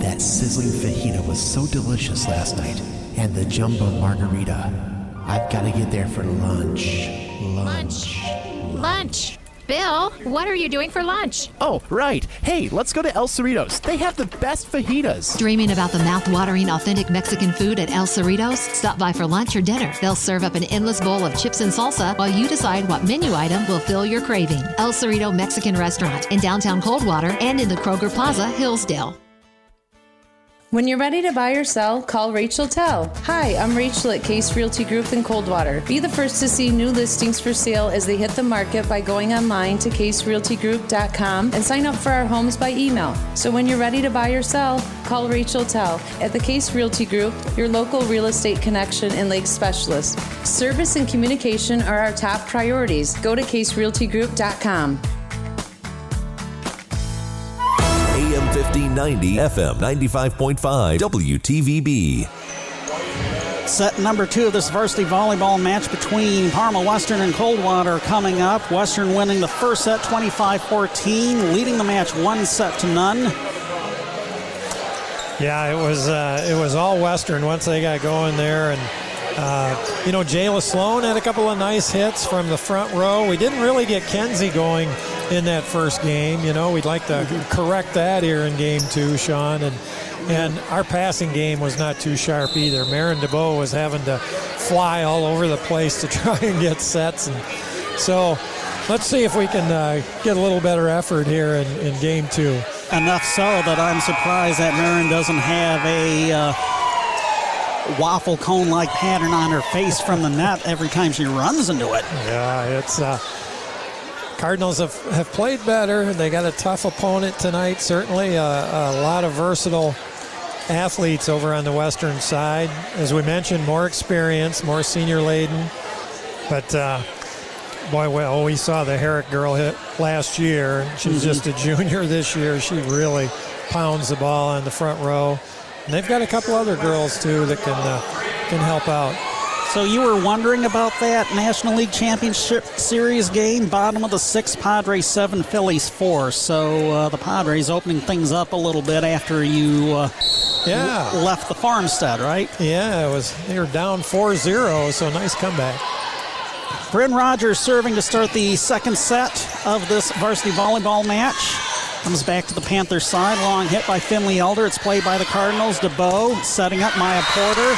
That sizzling fajita was so delicious last night. And the jumbo margarita. I've got to get there for lunch. Lunch. Lunch. lunch. Bill, what are you doing for lunch? Oh, right. Hey, let's go to El Cerritos. They have the best fajitas. Dreaming about the mouth-watering authentic Mexican food at El Cerritos? Stop by for lunch or dinner. They'll serve up an endless bowl of chips and salsa while you decide what menu item will fill your craving. El Cerrito Mexican Restaurant in downtown Coldwater and in the Kroger Plaza, Hillsdale. When you're ready to buy or sell, call Rachel Tell. Hi, I'm Rachel at Case Realty Group in Coldwater. Be the first to see new listings for sale as they hit the market by going online to caserealtygroup.com and sign up for our homes by email. So when you're ready to buy or sell, call Rachel Tell at the Case Realty Group, your local real estate connection and lake specialist. Service and communication are our top priorities. Go to caserealtygroup.com. AM 1590, FM 95.5, WTVB. Set number two of this varsity volleyball match between Parma Western and Coldwater coming up. Western winning the first set 25 14, leading the match one set to none. Yeah, it was uh, it was all Western once they got going there, and Uh, you know, Jayla Sloan had a couple of nice hits from the front row. We didn't really get Kenzie going in that first game. You know, we'd like to correct that here in game two, Sean. And and our passing game was not too sharp either. Marin DeBow was having to fly all over the place to try and get sets. And so let's see if we can uh, get a little better effort here in, in game two. Enough so that I'm surprised that Marin doesn't have a uh, waffle cone like pattern on her face from the net every time she runs into it. Yeah, it's. Uh, Cardinals have, have played better. They got a tough opponent tonight, certainly. Uh, a lot of versatile athletes over on the western side. As we mentioned, more experience, more senior laden. But uh, boy, well, we saw the Herrick girl hit last year. She's mm-hmm. just a junior this year. She really pounds the ball on the front row. And they've got a couple other girls too that can uh, can help out. So you were wondering about that National League Championship Series game, bottom of the six, Padres seven, Phillies four. So uh, the Padres opening things up a little bit after you uh, yeah. left the farmstead, right? Yeah, it was. They were down 4-0, so nice comeback. Bryn Rogers serving to start the second set of this varsity volleyball match. Comes back to the Panthers side. Long hit by Finley Elder. It's played by the Cardinals. DeBow setting up Maya Porter.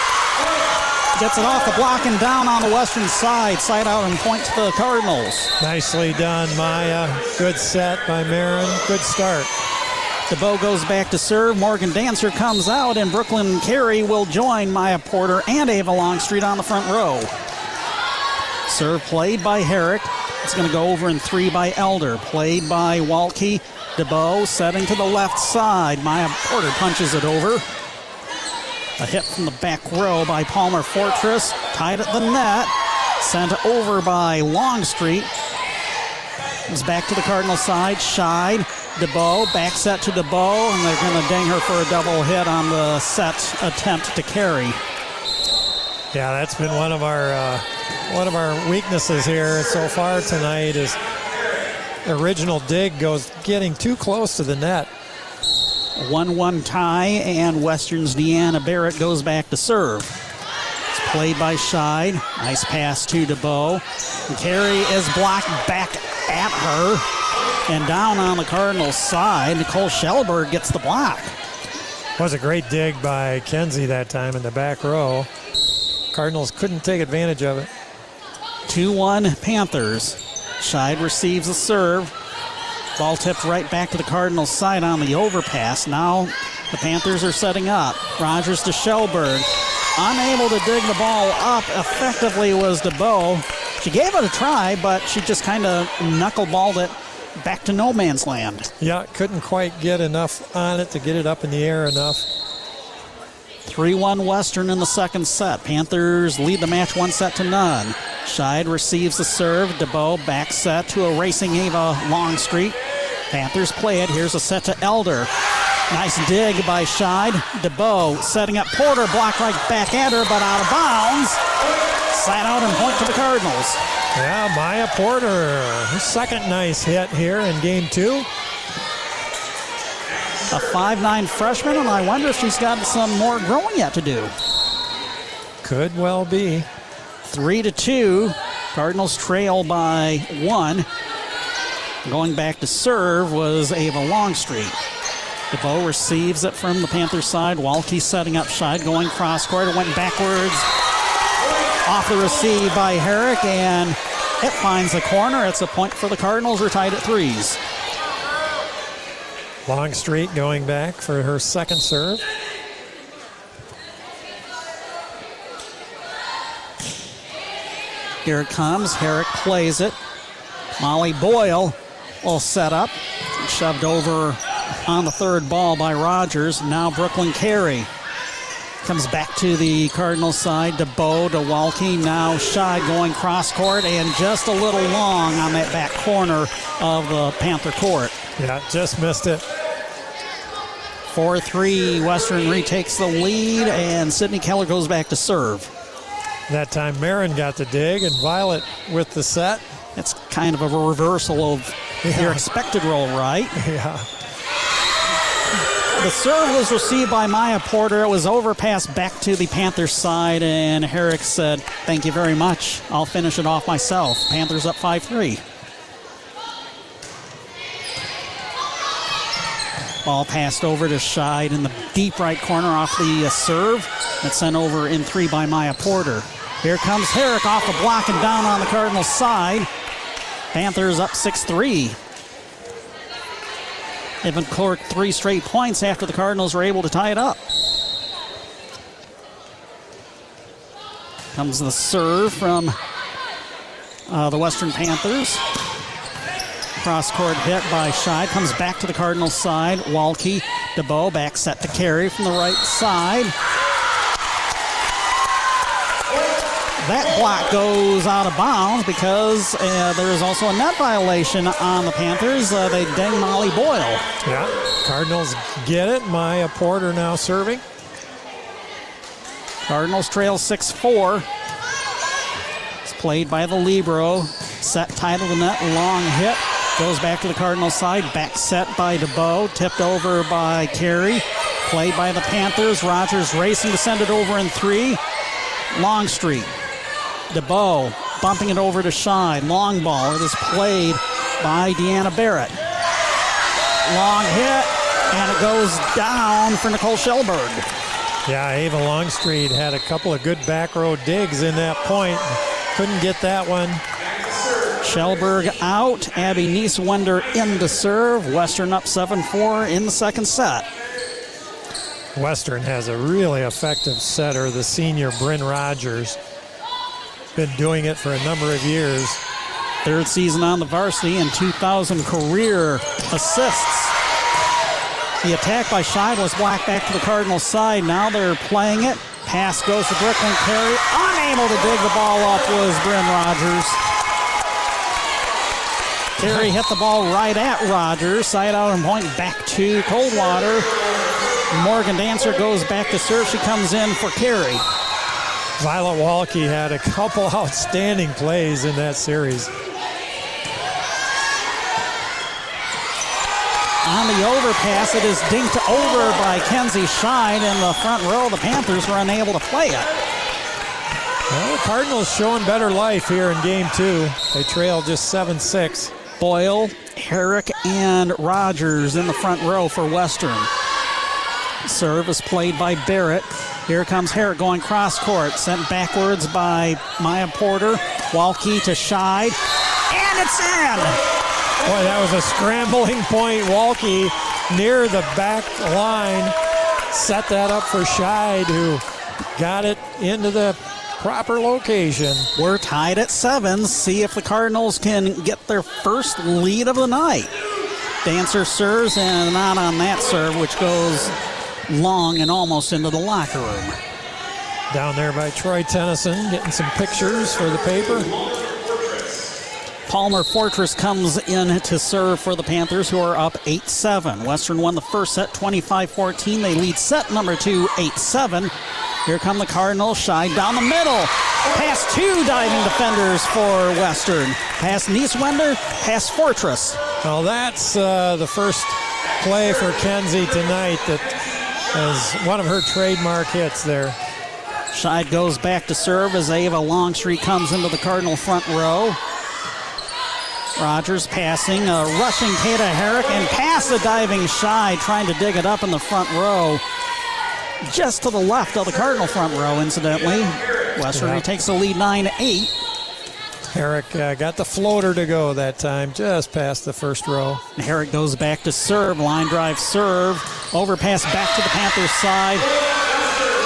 Gets it off the block and down on the western side. Side out and point to the Cardinals. Nicely done, Maya. Good set by Marin. Good start. DeBow goes back to serve. Morgan Dancer comes out, and Brooklyn Carey will join Maya Porter and Ava Longstreet on the front row. Serve played by Herrick. It's going to go over in three by Elder. Played by Walke. DeBow setting to the left side. Maya Porter punches it over. A hit from the back row by Palmer Fortress. Tied at the net. Sent over by Longstreet. It's back to the Cardinal side. Scheid. DeBow. Back set to DeBow. And they're going to ding her for a double hit on the set attempt to Carey. Yeah, that's been one of our uh, one of our weaknesses here so far tonight is original dig goes getting too close to the net. 1 1 tie, and Western's Deanna Barrett goes back to serve. It's played by Scheid. Nice pass to DeBow. Carey is blocked back at her. And down on the Cardinals side, Nicole Schellberg gets the block. Was a great dig by Kenzie that time in the back row. Cardinals couldn't take advantage of it. 2 1 Panthers. Scheid receives a serve. Ball tipped right back to the Cardinals' side on the overpass. Now the Panthers are setting up. Rogers to Schellberg. Unable to dig the ball up effectively was DeBow. She gave it a try, but she just kind of knuckleballed it back to no man's land. Yeah, couldn't quite get enough on it to get it up in the air enough. 3 1 Western in the second set. Panthers lead the match one set to none. Scheid receives the serve. DeBow back set to a racing Ava Longstreet. Panthers play it. Here's a set to Elder. Nice dig by Scheid. DeBow setting up Porter. Block right back at her, but out of bounds. Sat out and point to the Cardinals. Yeah, Maya Porter. Second nice hit here in game two. A five-nine freshman, and I wonder if she's got some more growing yet to do. Could well be. Three to two. Cardinals trail by one. Going back to serve was Ava Longstreet. DeBow receives it from the Panthers side. Walke setting up side, going cross court. It went backwards off the receive by Herrick, and it finds the corner. It's a point for the Cardinals. We're tied at threes. Longstreet going back for her second serve. Here it comes. Herrick plays it. Molly Boyle will set up. Shoved over on the third ball by Rogers. Now Brooklyn Carey comes back to the Cardinal side. DeBow to Walke. Now Scheid going cross court and just a little long on that back corner of the Panther court. Yeah, just missed it. 4 3. Western retakes the lead, and Sydney Keller goes back to serve. That time Marin got the dig and Violet with the set. It's kind of a reversal of yeah. your expected role, right? Yeah. The serve was received by Maya Porter. It was overpassed back to the Panthers side, and Herrick said, Thank you very much. I'll finish it off myself. Panthers up 5 3. Ball passed over to Scheid in the deep right corner off the uh, serve. It's sent over in three by Maya Porter. Here comes Herrick off the block and down on the Cardinals side. Panthers up 6 3. Evan Clark three straight points after the Cardinals were able to tie it up. Comes the serve from uh, the Western Panthers. Cross court hit by Scheid. Comes back to the Cardinals side. Walke, DeBow back set to Carey from the right side. That block goes out of bounds because uh, there is also a net violation on the Panthers. Uh, they ding Molly Boyle. Yeah, Cardinals get it. Maya Porter now serving. Cardinals trail 6 4. It's played by the Libero. Set tight of the net, long hit. Goes back to the Cardinals side. Back set by DeBow. Tipped over by Carey. Played by the Panthers. Rogers racing to send it over in three. Longstreet. DeBow bumping it over to Scheid. Long ball. It is played by Deanna Barrett. Long hit, and it goes down for Nicole Shellberg. Yeah, Ava Longstreet had a couple of good back row digs in that point. Couldn't get that one. Shellberg out. Abby Nieswender in to serve. Western up 7 4 in the second set. Western has a really effective setter, the senior Bryn Rogers. Been doing it for a number of years. Third season on the varsity and 2,000 career assists. The attack by Scheid was blocked back to the Cardinals side. Now they're playing it. Pass goes to Brooklyn Carey. Unable to dig the ball up was Bryn Rogers. Carey hit the ball right at Rogers. Side out and point back to Coldwater. Morgan Dancer goes back to serve. She comes in for Carey. Violet Walke had a couple outstanding plays in that series. On the overpass, it is dinked over by Kenzie Scheid in the front row. The Panthers were unable to play it. Well, the Cardinals showing better life here in game two. They trail just 7 6. Boyle, Herrick, and Rogers in the front row for Western. Serve is played by Barrett. Here comes Herrick going cross court, sent backwards by Maya Porter. Walke to Scheid, and it's in! Boy, that was a scrambling point. Walke near the back line set that up for Scheid, who got it into the proper location. We're tied at seven. See if the Cardinals can get their first lead of the night. Dancer serves and not on that serve, which goes long and almost into the locker room. Down there by Troy Tennyson, getting some pictures for the paper. Palmer Fortress comes in to serve for the Panthers, who are up 8 7. Western won the first set 25 14. They lead set number two 8 7. Here come the Cardinals, Scheid down the middle. Past two diving defenders for Western. Past Nieswender, past Fortress. Well, that's uh, the first play for Kenzie tonight that is one of her trademark hits there. Scheid goes back to serve as Ava Longstreet comes into the Cardinal front row. Rogers passing, uh, rushing Kata Herrick, and past the diving Scheid, trying to dig it up in the front row. Just to the left of the Cardinal front row, incidentally. Western yeah. takes the lead 9 8. Herrick uh, got the floater to go that time, just past the first row. Herrick goes back to serve, line drive serve, overpass back to the Panthers side.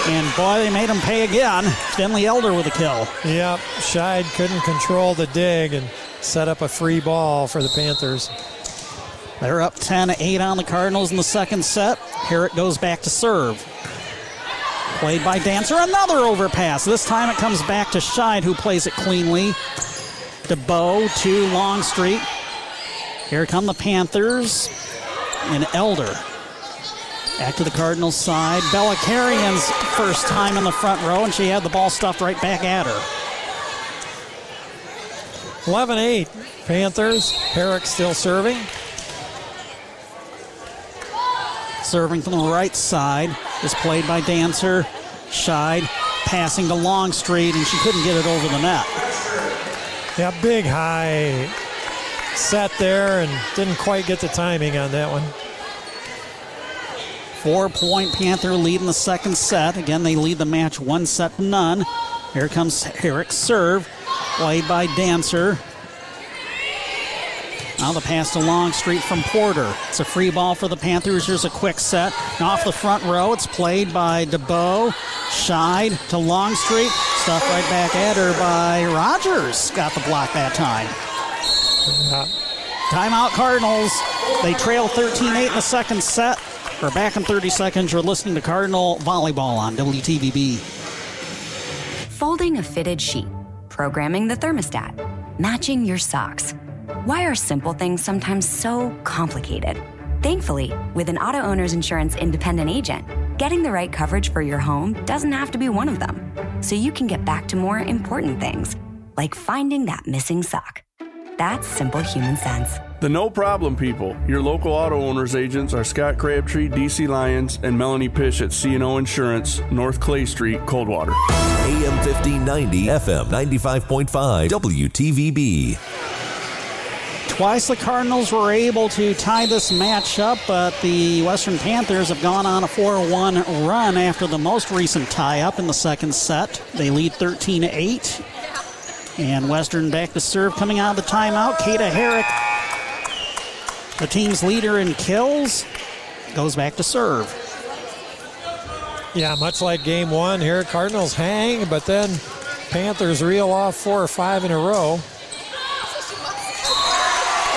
And boy, they made him pay again. Finley Elder with a kill. Yep, Scheid couldn't control the dig and set up a free ball for the Panthers. They're up 10 8 on the Cardinals in the second set. Herrick goes back to serve. Played by Dancer. Another overpass. This time it comes back to Scheid, who plays it cleanly. DeBow to Longstreet. Here come the Panthers and Elder. Back to the Cardinals side. Bella Carrion's first time in the front row, and she had the ball stuffed right back at her. 11 8. Panthers. Herrick still serving. serving from the right side is played by Dancer. Scheid passing to Longstreet, and she couldn't get it over the net. Yeah, big high set there and didn't quite get the timing on that one. Four point Panther lead in the second set. Again, they lead the match one set to none. Here comes Herrick's serve, played by Dancer. Now the pass to Longstreet from Porter. It's a free ball for the Panthers. Here's a quick set. Off the front row, it's played by DeBow. Scheid to Longstreet. Stuff right back at her by Rogers. Got the block that time. Timeout Cardinals. They trail 13 8 in the second set. We're back in 30 seconds. You're listening to Cardinal Volleyball on WTVB. Folding a fitted sheet, programming the thermostat, matching your socks. Why are simple things sometimes so complicated? Thankfully, with an auto owner's insurance independent agent, getting the right coverage for your home doesn't have to be one of them. So you can get back to more important things, like finding that missing sock. That's simple human sense. The No Problem People. Your local auto owners agents are Scott Crabtree, DC Lyons, and Melanie Pish at CNO Insurance, North Clay Street, Coldwater. AM 1590, FM 95.5, WTVB. Twice the Cardinals were able to tie this match up, but the Western Panthers have gone on a 4 1 run after the most recent tie up in the second set. They lead 13 8. And Western back to serve coming out of the timeout. Kata Herrick, the team's leader in kills, goes back to serve. Yeah, much like game one here, Cardinals hang, but then Panthers reel off four or five in a row.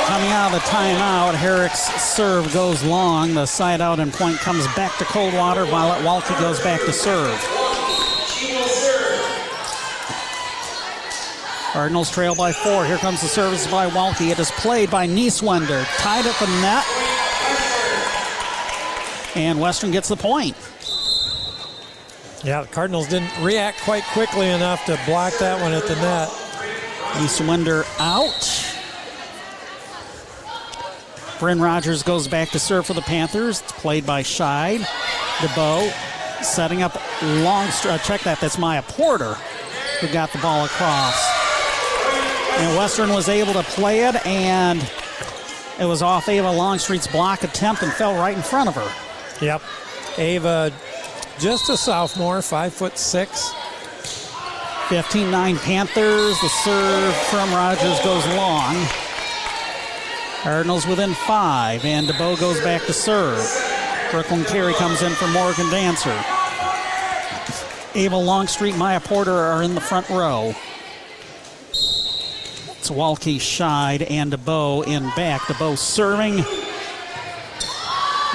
Coming out of the timeout, Herrick's serve goes long. The side out and point comes back to Coldwater. Violet Walke goes back to serve. Cardinals trail by four. Here comes the service by Walke. It is played by Nieswender. Tied at the net. And Western gets the point. Yeah, the Cardinals didn't react quite quickly enough to block that one at the net. Nieswender out. Bryn Rogers goes back to serve for the Panthers. It's played by Scheid. DeBow setting up long. Uh, check that. That's Maya Porter who got the ball across. And Western was able to play it, and it was off Ava Longstreet's block attempt and fell right in front of her. Yep. Ava, just a sophomore, five foot six. 15 9 Panthers. The serve from Rogers goes long. Cardinals within five, and DeBow goes back to serve. Brooklyn Carey comes in for Morgan Dancer. Ava Longstreet, Maya Porter are in the front row. It's Walke, Scheid, and DeBow in back. DeBow serving.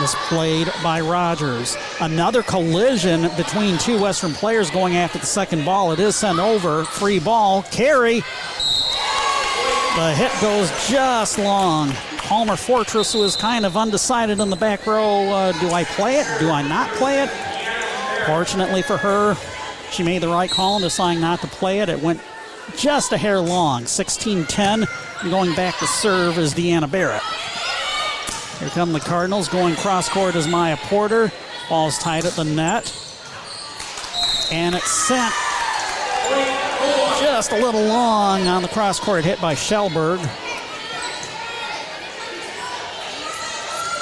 Was played by Rogers. Another collision between two Western players going after the second ball. It is sent over. Free ball. Carey. The hit goes just long. Palmer Fortress was kind of undecided in the back row. Uh, do I play it? Do I not play it? Fortunately for her, she made the right call in deciding not to play it. It went just a hair long. 16 10. Going back to serve is Deanna Barrett. Here come the Cardinals. Going cross court is Maya Porter. Ball's tied at the net. And it's sent just a little long on the cross court hit by Shellberg.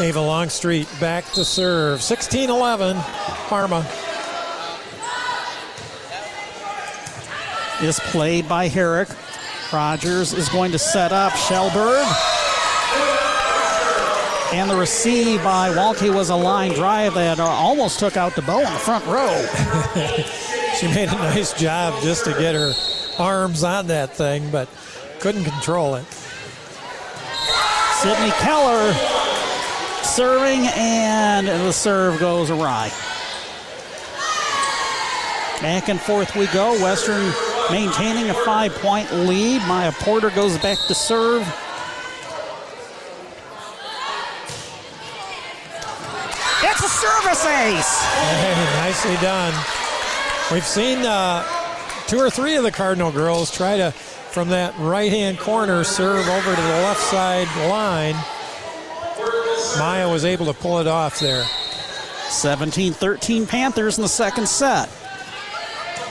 Ava Longstreet back to serve. 16 11, Parma. Is played by Herrick. Rogers is going to set up Shellberg. And the receive by Walke was a line drive that uh, almost took out DeBow in the front row. she made a nice job just to get her arms on that thing, but couldn't control it. Sydney Keller serving, and the serve goes awry. Back and forth we go. Western maintaining a five point lead. Maya Porter goes back to serve. It's a service ace. Hey, nicely done. We've seen uh, two or three of the Cardinal girls try to, from that right hand corner, serve over to the left side line. Maya was able to pull it off there. 17 13 Panthers in the second set.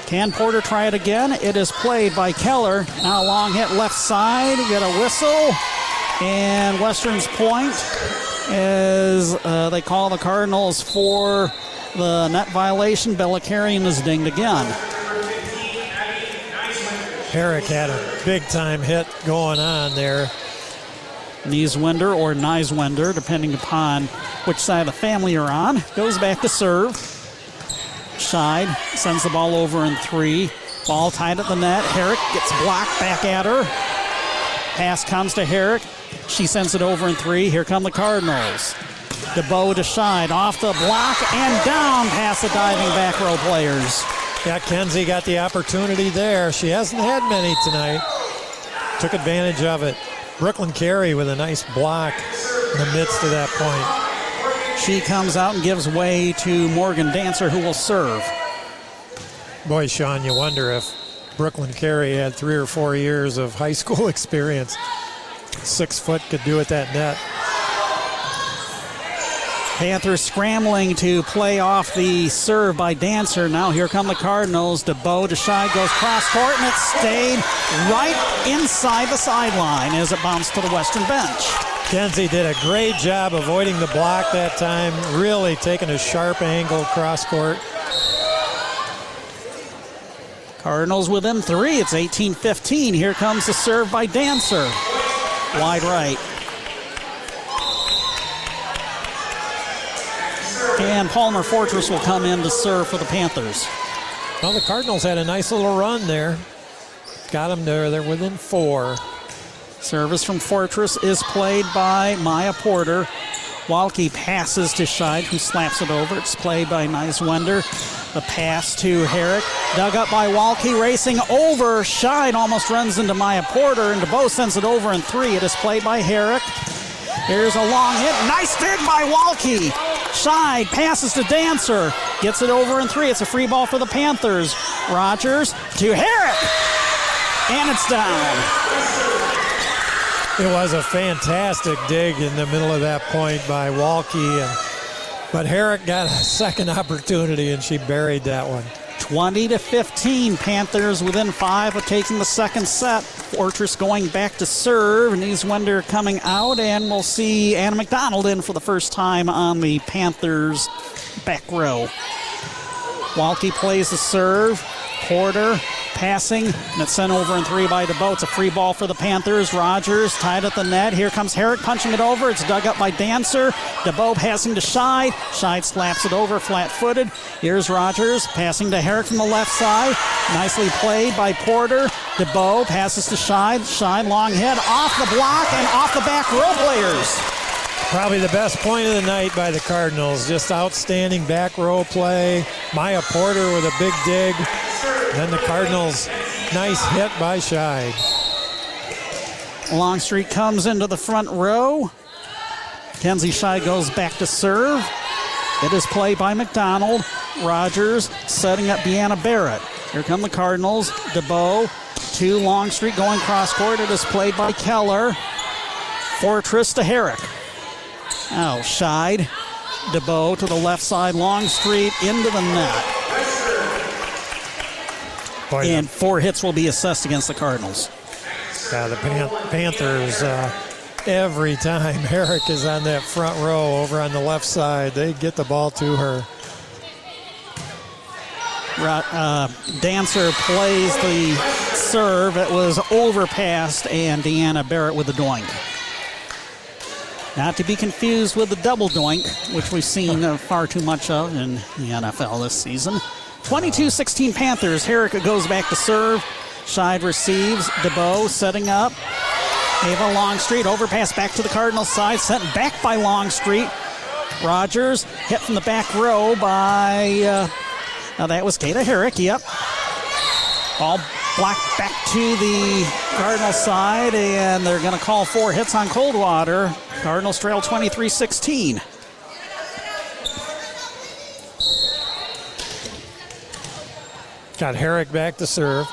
Can Porter try it again? It is played by Keller. Now a long hit left side. Get a whistle. And Western's point is uh, they call the Cardinals for the net violation. Bella Carrion is dinged again. Herrick had a big time hit going on there. Nieswender or Nieswender, depending upon which side of the family you're on, goes back to serve. Scheid sends the ball over in three. Ball tied at the net. Herrick gets blocked back at her. Pass comes to Herrick. She sends it over in three. Here come the Cardinals. DeBow to Scheid off the block and down past the diving back row players. Yeah, Kenzie got the opportunity there. She hasn't had many tonight. Took advantage of it. Brooklyn Carey with a nice block in the midst of that point. She comes out and gives way to Morgan Dancer, who will serve. Boy, Sean, you wonder if Brooklyn Carey had three or four years of high school experience. Six foot could do it that net. Panthers scrambling to play off the serve by Dancer. Now here come the Cardinals. DeBow Scheid goes cross court and it stayed right inside the sideline as it bounced to the Western bench. Kenzie did a great job avoiding the block that time, really taking a sharp angle cross court. Cardinals within three. It's 18 15. Here comes the serve by Dancer. Wide right. And Palmer Fortress will come in to serve for the Panthers. Well, the Cardinals had a nice little run there. Got them there. They're within four. Service from Fortress is played by Maya Porter. Walke passes to Scheid, who slaps it over. It's played by Neiswender. The pass to Herrick. Dug up by Walke, racing over. Scheid almost runs into Maya Porter, and DeBow sends it over in three. It is played by Herrick. Here's a long hit. Nice dig by Walke. Side passes to Dancer. Gets it over in three. It's a free ball for the Panthers. Rogers to Herrick. And it's down. It was a fantastic dig in the middle of that point by Walke, and but Herrick got a second opportunity and she buried that one. 20 to 15. Panthers within five of taking the second set. Fortress going back to serve. Neiswender coming out, and we'll see Anna McDonald in for the first time on the Panthers back row. Walke plays the serve. Porter passing, and it's sent over in three by DeBow. It's a free ball for the Panthers. Rogers tied at the net. Here comes Herrick punching it over. It's dug up by Dancer. DeBow passing to Scheid. Scheid slaps it over flat footed. Here's Rogers passing to Herrick from the left side. Nicely played by Porter. DeBow passes to Scheid. Scheid long hit off the block and off the back row players. Probably the best point of the night by the Cardinals. Just outstanding back row play. Maya Porter with a big dig. Then the Cardinals, nice hit by Scheid. Longstreet comes into the front row. Kenzie Scheid goes back to serve. It is played by McDonald. Rogers setting up Deanna Barrett. Here come the Cardinals. DeBow to Longstreet going cross court. It is played by Keller. Fortress to Herrick. Oh, Scheid. DeBow to the left side. Longstreet into the net. Boy, and four hits will be assessed against the Cardinals. Yeah, the Pan- Panthers, uh, every time Herrick is on that front row over on the left side, they get the ball to her. Uh, Dancer plays the serve. It was overpassed, and Deanna Barrett with the doink. Not to be confused with the double doink, which we've seen uh, far too much of in the NFL this season. 22 16 Panthers. Herrick goes back to serve. Scheid receives. DeBow setting up. Ava Longstreet overpass back to the Cardinals side. Sent back by Longstreet. Rogers hit from the back row by. Uh, now that was Kata Herrick. Yep. Ball blocked back to the Cardinals side, and they're going to call four hits on Coldwater. Cardinals trail 23 16. Got Herrick back to serve.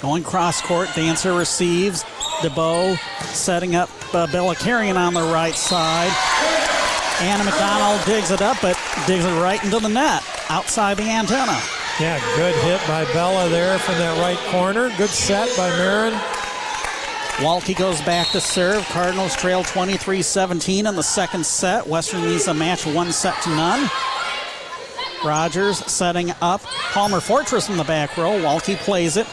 Going cross court, Dancer receives. DeBow setting up uh, Bella Carrion on the right side. Anna McDonald digs it up, but digs it right into the net outside the antenna. Yeah, good hit by Bella there from that right corner. Good set by Marin. Walke goes back to serve. Cardinals trail 23 17 in the second set. Western needs a match one set to none. Rogers setting up. Palmer Fortress in the back row. Walke plays it.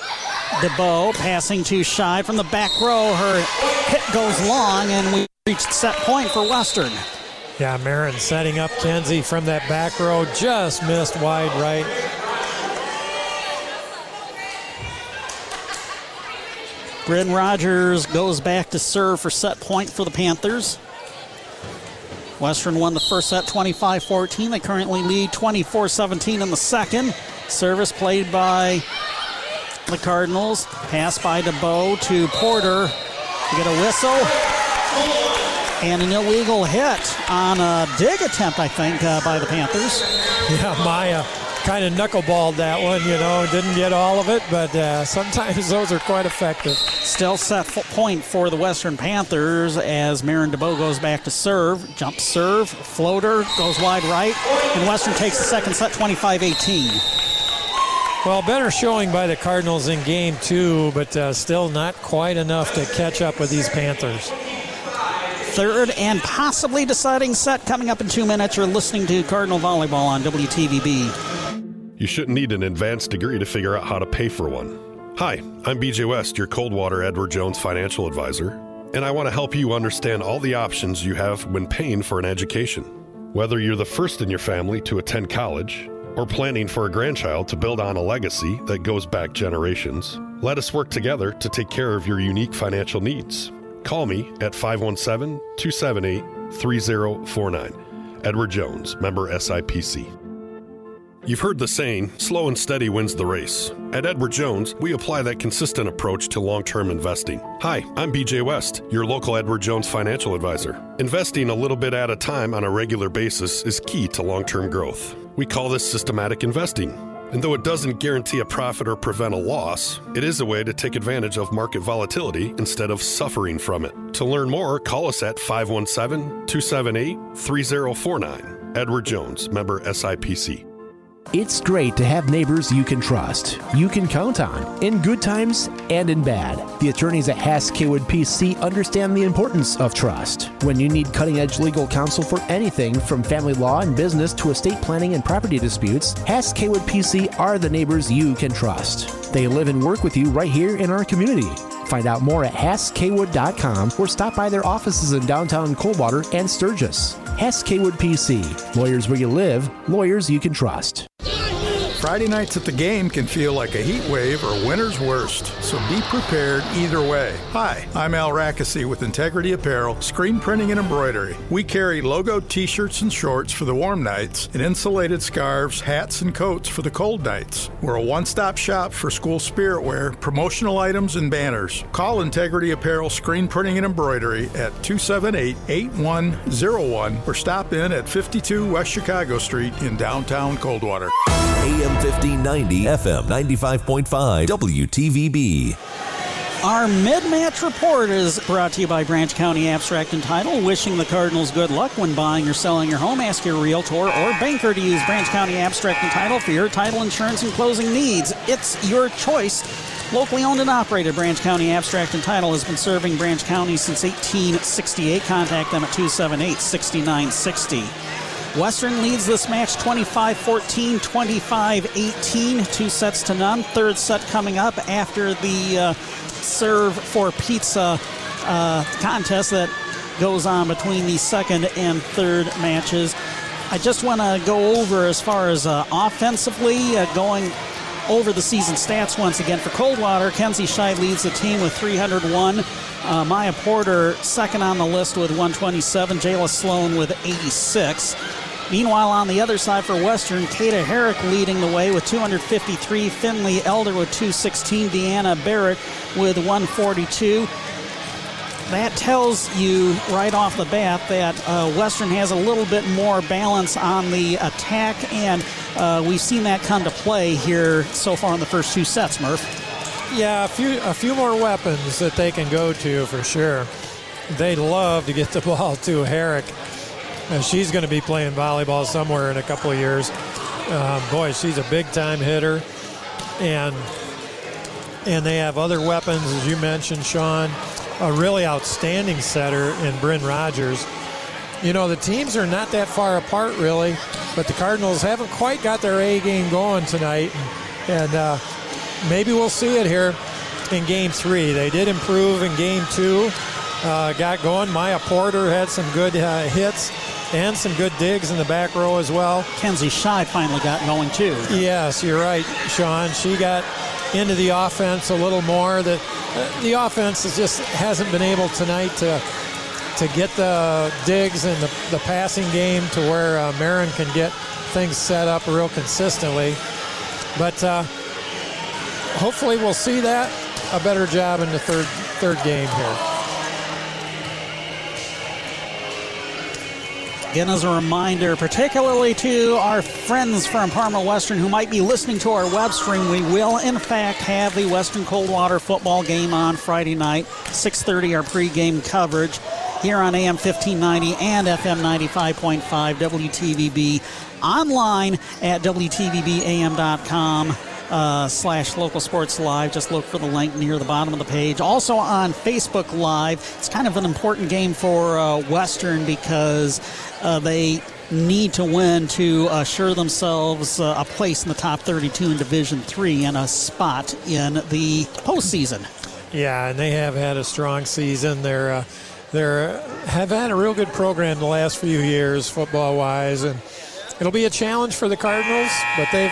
DeBow passing to Scheid from the back row. Her hit goes long, and we reached set point for Western. Yeah, Marin setting up Kenzie from that back row. Just missed wide right. Bryn Rogers goes back to serve for set point for the Panthers. Western won the first set 25 14. They currently lead 24 17 in the second. Service played by the Cardinals. Pass by DeBow to Porter to get a whistle. And an illegal hit on a dig attempt, I think, uh, by the Panthers. Yeah, Maya kind of knuckleballed that one, you know, didn't get all of it, but uh, sometimes those are quite effective. Still set point for the Western Panthers as Marin DeBow goes back to serve. Jump serve, floater, goes wide right, and Western takes the second set 25 18. Well, better showing by the Cardinals in game two, but uh, still not quite enough to catch up with these Panthers. Third and possibly deciding set coming up in two minutes. You're listening to Cardinal Volleyball on WTVB. You shouldn't need an advanced degree to figure out how to pay for one. Hi, I'm BJ West, your Coldwater Edward Jones financial advisor, and I want to help you understand all the options you have when paying for an education. Whether you're the first in your family to attend college or planning for a grandchild to build on a legacy that goes back generations, let us work together to take care of your unique financial needs. Call me at 517 278 3049. Edward Jones, member SIPC. You've heard the saying, slow and steady wins the race. At Edward Jones, we apply that consistent approach to long term investing. Hi, I'm BJ West, your local Edward Jones financial advisor. Investing a little bit at a time on a regular basis is key to long term growth. We call this systematic investing. And though it doesn't guarantee a profit or prevent a loss, it is a way to take advantage of market volatility instead of suffering from it. To learn more, call us at 517 278 3049. Edward Jones, member SIPC. It's great to have neighbors you can trust, you can count on, in good times and in bad. The attorneys at Hass Kaywood PC understand the importance of trust. When you need cutting edge legal counsel for anything from family law and business to estate planning and property disputes, Hass Kaywood PC are the neighbors you can trust. They live and work with you right here in our community. Find out more at HassKaywood.com or stop by their offices in downtown Coldwater and Sturgis. Hass Kaywood PC. Lawyers where you live, lawyers you can trust. Friday nights at the game can feel like a heat wave or winter's worst, so be prepared either way. Hi, I'm Al Rackesee with Integrity Apparel, screen printing and embroidery. We carry logo t shirts and shorts for the warm nights and insulated scarves, hats, and coats for the cold nights. We're a one stop shop for school spirit wear, promotional items, and banners. Call Integrity Apparel Screen Printing and Embroidery at 278 8101 or stop in at 52 West Chicago Street in downtown Coldwater. AM 1590, FM 95.5, WTVB. Our mid-match report is brought to you by Branch County Abstract and Title. Wishing the Cardinals good luck when buying or selling your home. Ask your realtor or banker to use Branch County Abstract and Title for your title insurance and closing needs. It's your choice. Locally owned and operated, Branch County Abstract and Title has been serving Branch County since 1868. Contact them at 278 6960. Western leads this match 25 14, 25 18, two sets to none. Third set coming up after the uh, serve for pizza uh, contest that goes on between the second and third matches. I just want to go over as far as uh, offensively uh, going over the season stats once again for Coldwater. Kenzie Scheid leads the team with 301. Uh, Maya Porter second on the list with 127. Jayla Sloan with 86. Meanwhile, on the other side for Western, Kata Herrick leading the way with 253. Finley Elder with 216. Deanna Barrett with 142. That tells you right off the bat that uh, Western has a little bit more balance on the attack, and uh, we've seen that come to play here so far in the first two sets, Murph. Yeah, a few a few more weapons that they can go to for sure. They love to get the ball to Herrick. Uh, she's going to be playing volleyball somewhere in a couple of years. Um, boy, she's a big time hitter, and and they have other weapons, as you mentioned, Sean. A really outstanding setter in Bryn Rogers. You know, the teams are not that far apart, really, but the Cardinals haven't quite got their A game going tonight. And, and uh, maybe we'll see it here in game three. They did improve in game two, uh, got going. Maya Porter had some good uh, hits and some good digs in the back row as well. Kenzie Scheid finally got going too. Yes, you're right, Sean. She got into the offense a little more. The uh, the offense just hasn't been able tonight to to get the digs and the, the passing game to where uh, Marin can get things set up real consistently. But uh, hopefully we'll see that a better job in the third third game here. Again, as a reminder, particularly to our friends from Parma Western who might be listening to our web stream, we will in fact have the Western Coldwater football game on Friday night, 6:30. Our pregame coverage here on AM 1590 and FM 95.5 WTVB online at WTVBAM.com. Uh, slash local sports live. Just look for the link near the bottom of the page. Also on Facebook Live. It's kind of an important game for uh, Western because uh, they need to win to assure themselves uh, a place in the top 32 in Division Three and a spot in the postseason. Yeah, and they have had a strong season. They're uh, they're have had a real good program the last few years, football wise, and it'll be a challenge for the Cardinals. But they've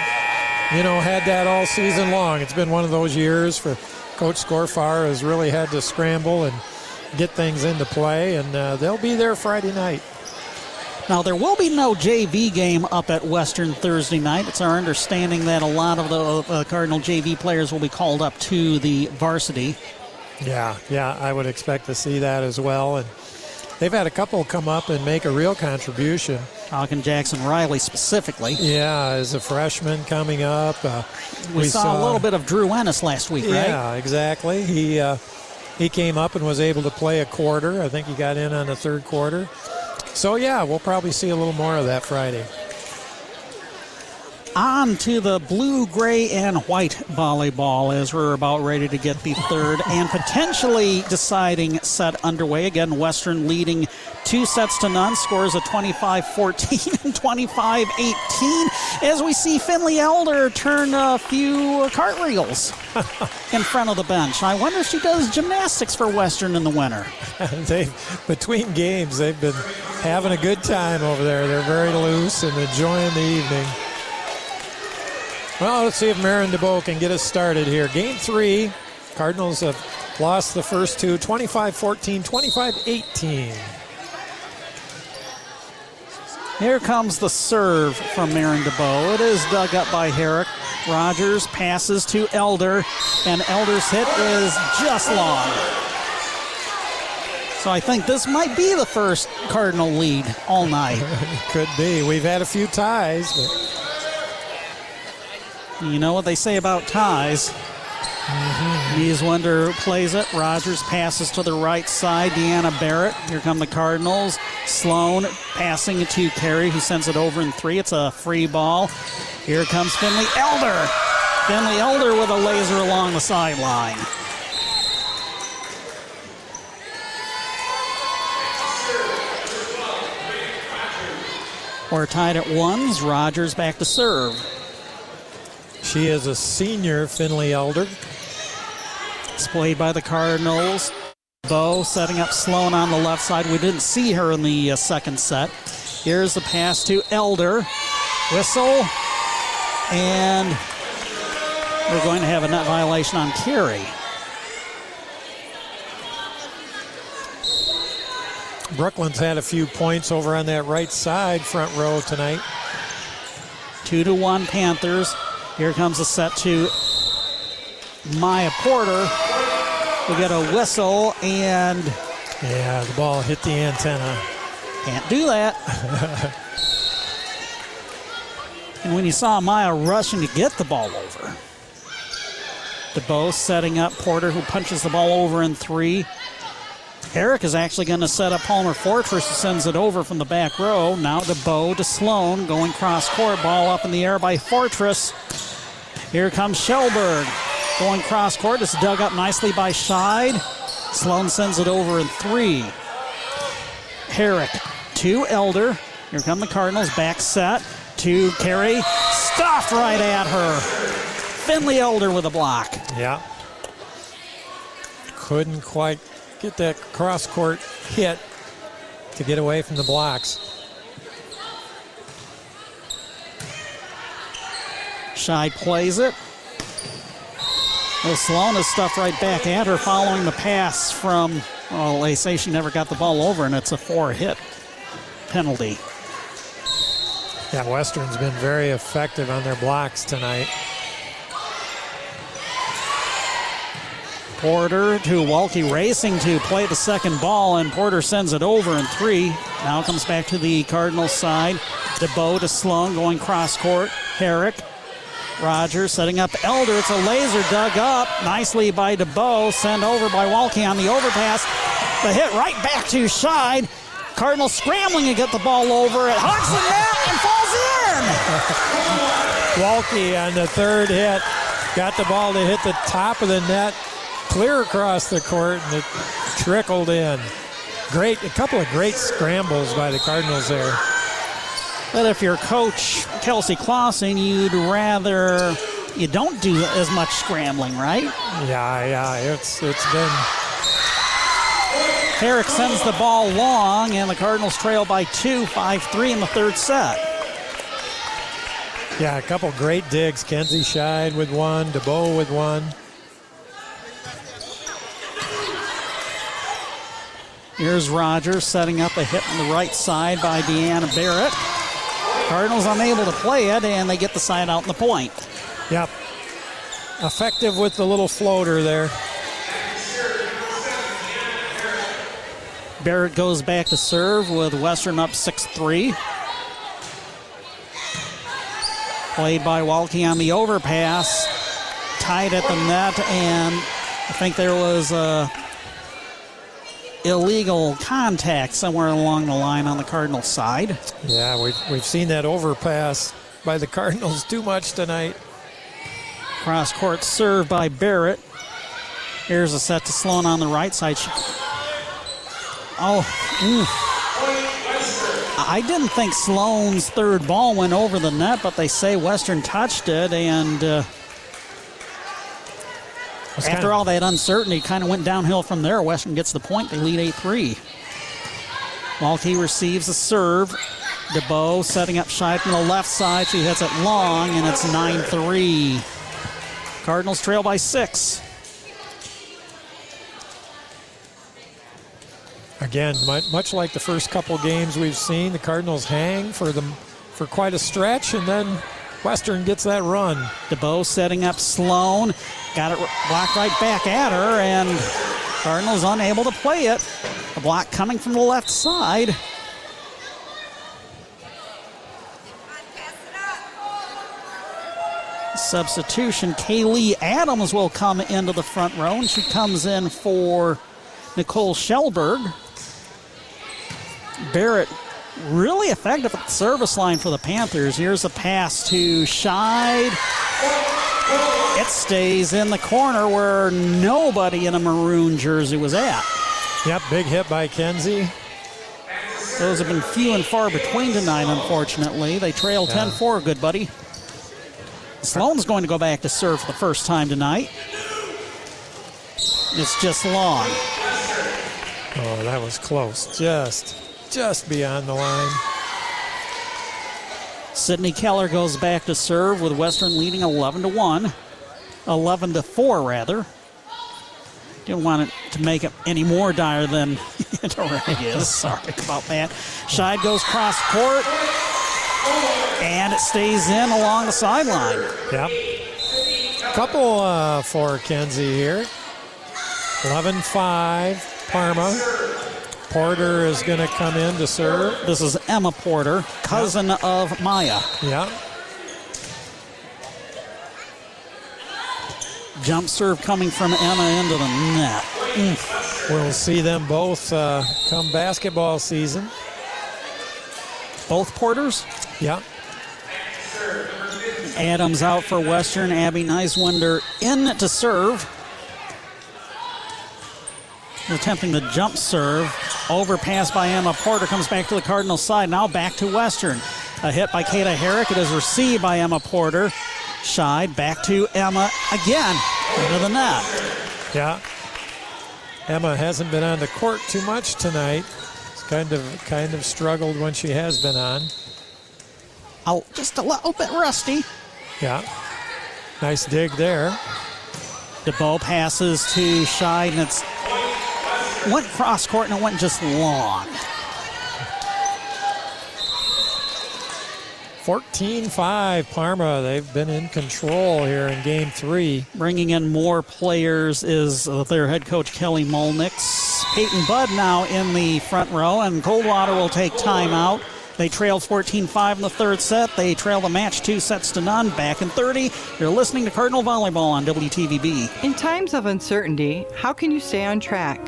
you know had that all season long. It's been one of those years for Coach Scorfar has really had to scramble and get things into play, and uh, they'll be there Friday night. Now, there will be no JV game up at Western Thursday night. It's our understanding that a lot of the uh, Cardinal JV players will be called up to the varsity. Yeah, yeah, I would expect to see that as well. And they've had a couple come up and make a real contribution. Talking Jackson Riley specifically. Yeah, as a freshman coming up. Uh, we, we saw, saw, a little bit of Drew Ennis last week, right? Yeah, exactly. He uh, he came up and was able to play a quarter. I think he got in on the third quarter. So, yeah, we'll probably see a little more of that Friday. On to the blue, gray, and white volleyball as we're about ready to get the third and potentially deciding set underway. Again, Western leading two sets to none, scores of 25 14 and 25 18 as we see Finley Elder turn a few cartwheels in front of the bench. I wonder if she does gymnastics for Western in the winter. they between games, they've been having a good time over there. They're very loose and enjoying the evening. Well, let's see if Marin DeBow can get us started here. Game three, Cardinals have lost the first two, 25-14, 25-18. Here comes the serve from Marin DeBow. It is dug up by Herrick. Rogers passes to Elder, and Elder's hit is just long. So I think this might be the first Cardinal lead all night. Could be. We've had a few ties. But... You know what they say about ties. Mm-hmm. plays it. Rogers passes to the right side. Deanna Barrett. Here come the Cardinals. Sloan passing it to Carey, who sends it over in three. It's a free ball. Here comes Finley Elder. Finley Elder with a laser along the sideline. We're tied at ones. Rogers back to serve. She is a senior, Finley Elder. It's played by the Cardinals. Bo setting up Sloan on the left side. We didn't see her in the uh, second set. Here's the pass to Elder. Whistle. And we're going to have a net violation on Carey. Brooklyn's had a few points over on that right side front row tonight. Two to one Panthers. Here comes a set to Maya Porter. We get a whistle and. Yeah, the ball hit the antenna. Can't do that. and when you saw Maya rushing to get the ball over, DeBow setting up Porter, who punches the ball over in three. Herrick is actually going to set up Palmer Fortress, sends it over from the back row. Now DeBow to Sloan, going cross court, ball up in the air by Fortress. Here comes Shelberg. going cross court. It's dug up nicely by Scheid. Sloan sends it over in three. Herrick to Elder. Here come the Cardinals, back set to Carey. Stuffed right at her. Finley Elder with a block. Yeah. Couldn't quite get that cross court hit to get away from the blocks. Scheid plays it. Well, Sloan is stuffed right back at her following the pass from, well, they say she never got the ball over, and it's a four hit penalty. Yeah, Western's been very effective on their blocks tonight. Porter to Walke racing to play the second ball, and Porter sends it over in three. Now comes back to the Cardinals side. DeBow to Sloan going cross court. Herrick. Rogers setting up Elder. It's a laser dug up nicely by DeBow. Sent over by Walke on the overpass. The hit right back to Scheid. Cardinals scrambling to get the ball over. It hugs the net and falls in. Walke on the third hit got the ball to hit the top of the net clear across the court, and it trickled in. Great, a couple of great scrambles by the Cardinals there. But if you're coach Kelsey Clausen, you'd rather you don't do as much scrambling, right? Yeah, yeah, it's it's been. Herrick sends the ball long, and the Cardinals trail by two, five three in the third set. Yeah, a couple great digs. Kenzie Scheid with one, DeBow with one. Here's Rogers setting up a hit on the right side by Deanna Barrett. Cardinals unable to play it, and they get the side out in the point. Yep. Effective with the little floater there. Barrett goes back to serve with Western up 6 3. Played by Walke on the overpass. Tied at the net, and I think there was a illegal contact somewhere along the line on the Cardinal side. Yeah, we've, we've seen that overpass by the Cardinals too much tonight. Cross court serve by Barrett. Here's a set to Sloan on the right side. She... Oh, oof. I didn't think Sloan's third ball went over the net, but they say Western touched it, and uh, after kind of, all that uncertainty, kind of went downhill from there. Western gets the point. They lead 8 3. Walke receives a serve. DeBow setting up Scheid from the left side. She hits it long, and it's 9 3. Cardinals trail by six. Again, much like the first couple games we've seen, the Cardinals hang for them for quite a stretch, and then Western gets that run. DeBow setting up Sloan. Got it blocked right back at her, and Cardinals unable to play it. A block coming from the left side. Substitution, Kaylee Adams will come into the front row, and she comes in for Nicole Shelberg. Barrett really effective at the service line for the Panthers. Here's a pass to Scheid. It stays in the corner where nobody in a maroon jersey was at. Yep, big hit by Kenzie. Those have been few and far between tonight, unfortunately. They trail 10 4, good buddy. Sloan's going to go back to serve for the first time tonight. It's just long. Oh, that was close. Just, just beyond the line. Sydney Keller goes back to serve with Western leading 11 to 1. 11 to 4, rather. Didn't want it to make it any more dire than it already is. Sorry about that. Scheid goes cross court, and it stays in along the sideline. Yep. Couple uh, for Kenzie here. 11 5, Parma. Porter is going to come in to serve. This is Emma Porter, cousin yep. of Maya. Yeah. Jump serve coming from Emma into the net. Mm. We'll see them both uh, come basketball season. Both Porters? Yeah. Adams out for Western. Abby Neiswender in to serve. Attempting the jump serve. Overpass by Emma Porter comes back to the Cardinal side. Now back to Western. A hit by Kata Herrick. It is received by Emma Porter. Scheid back to Emma again. Into the net. Yeah. Emma hasn't been on the court too much tonight. It's kind of kind of struggled when she has been on. Oh, just a little bit rusty. Yeah. Nice dig there. DeBow passes to Scheid, and it's went cross court and it went just long. 14-5 Parma. They've been in control here in game three. Bringing in more players is uh, their head coach Kelly Molnix. Peyton Budd now in the front row, and Coldwater will take timeout. They trail 14-5 in the third set. They trail the match two sets to none. Back in 30. You're listening to Cardinal Volleyball on WTVB. In times of uncertainty, how can you stay on track?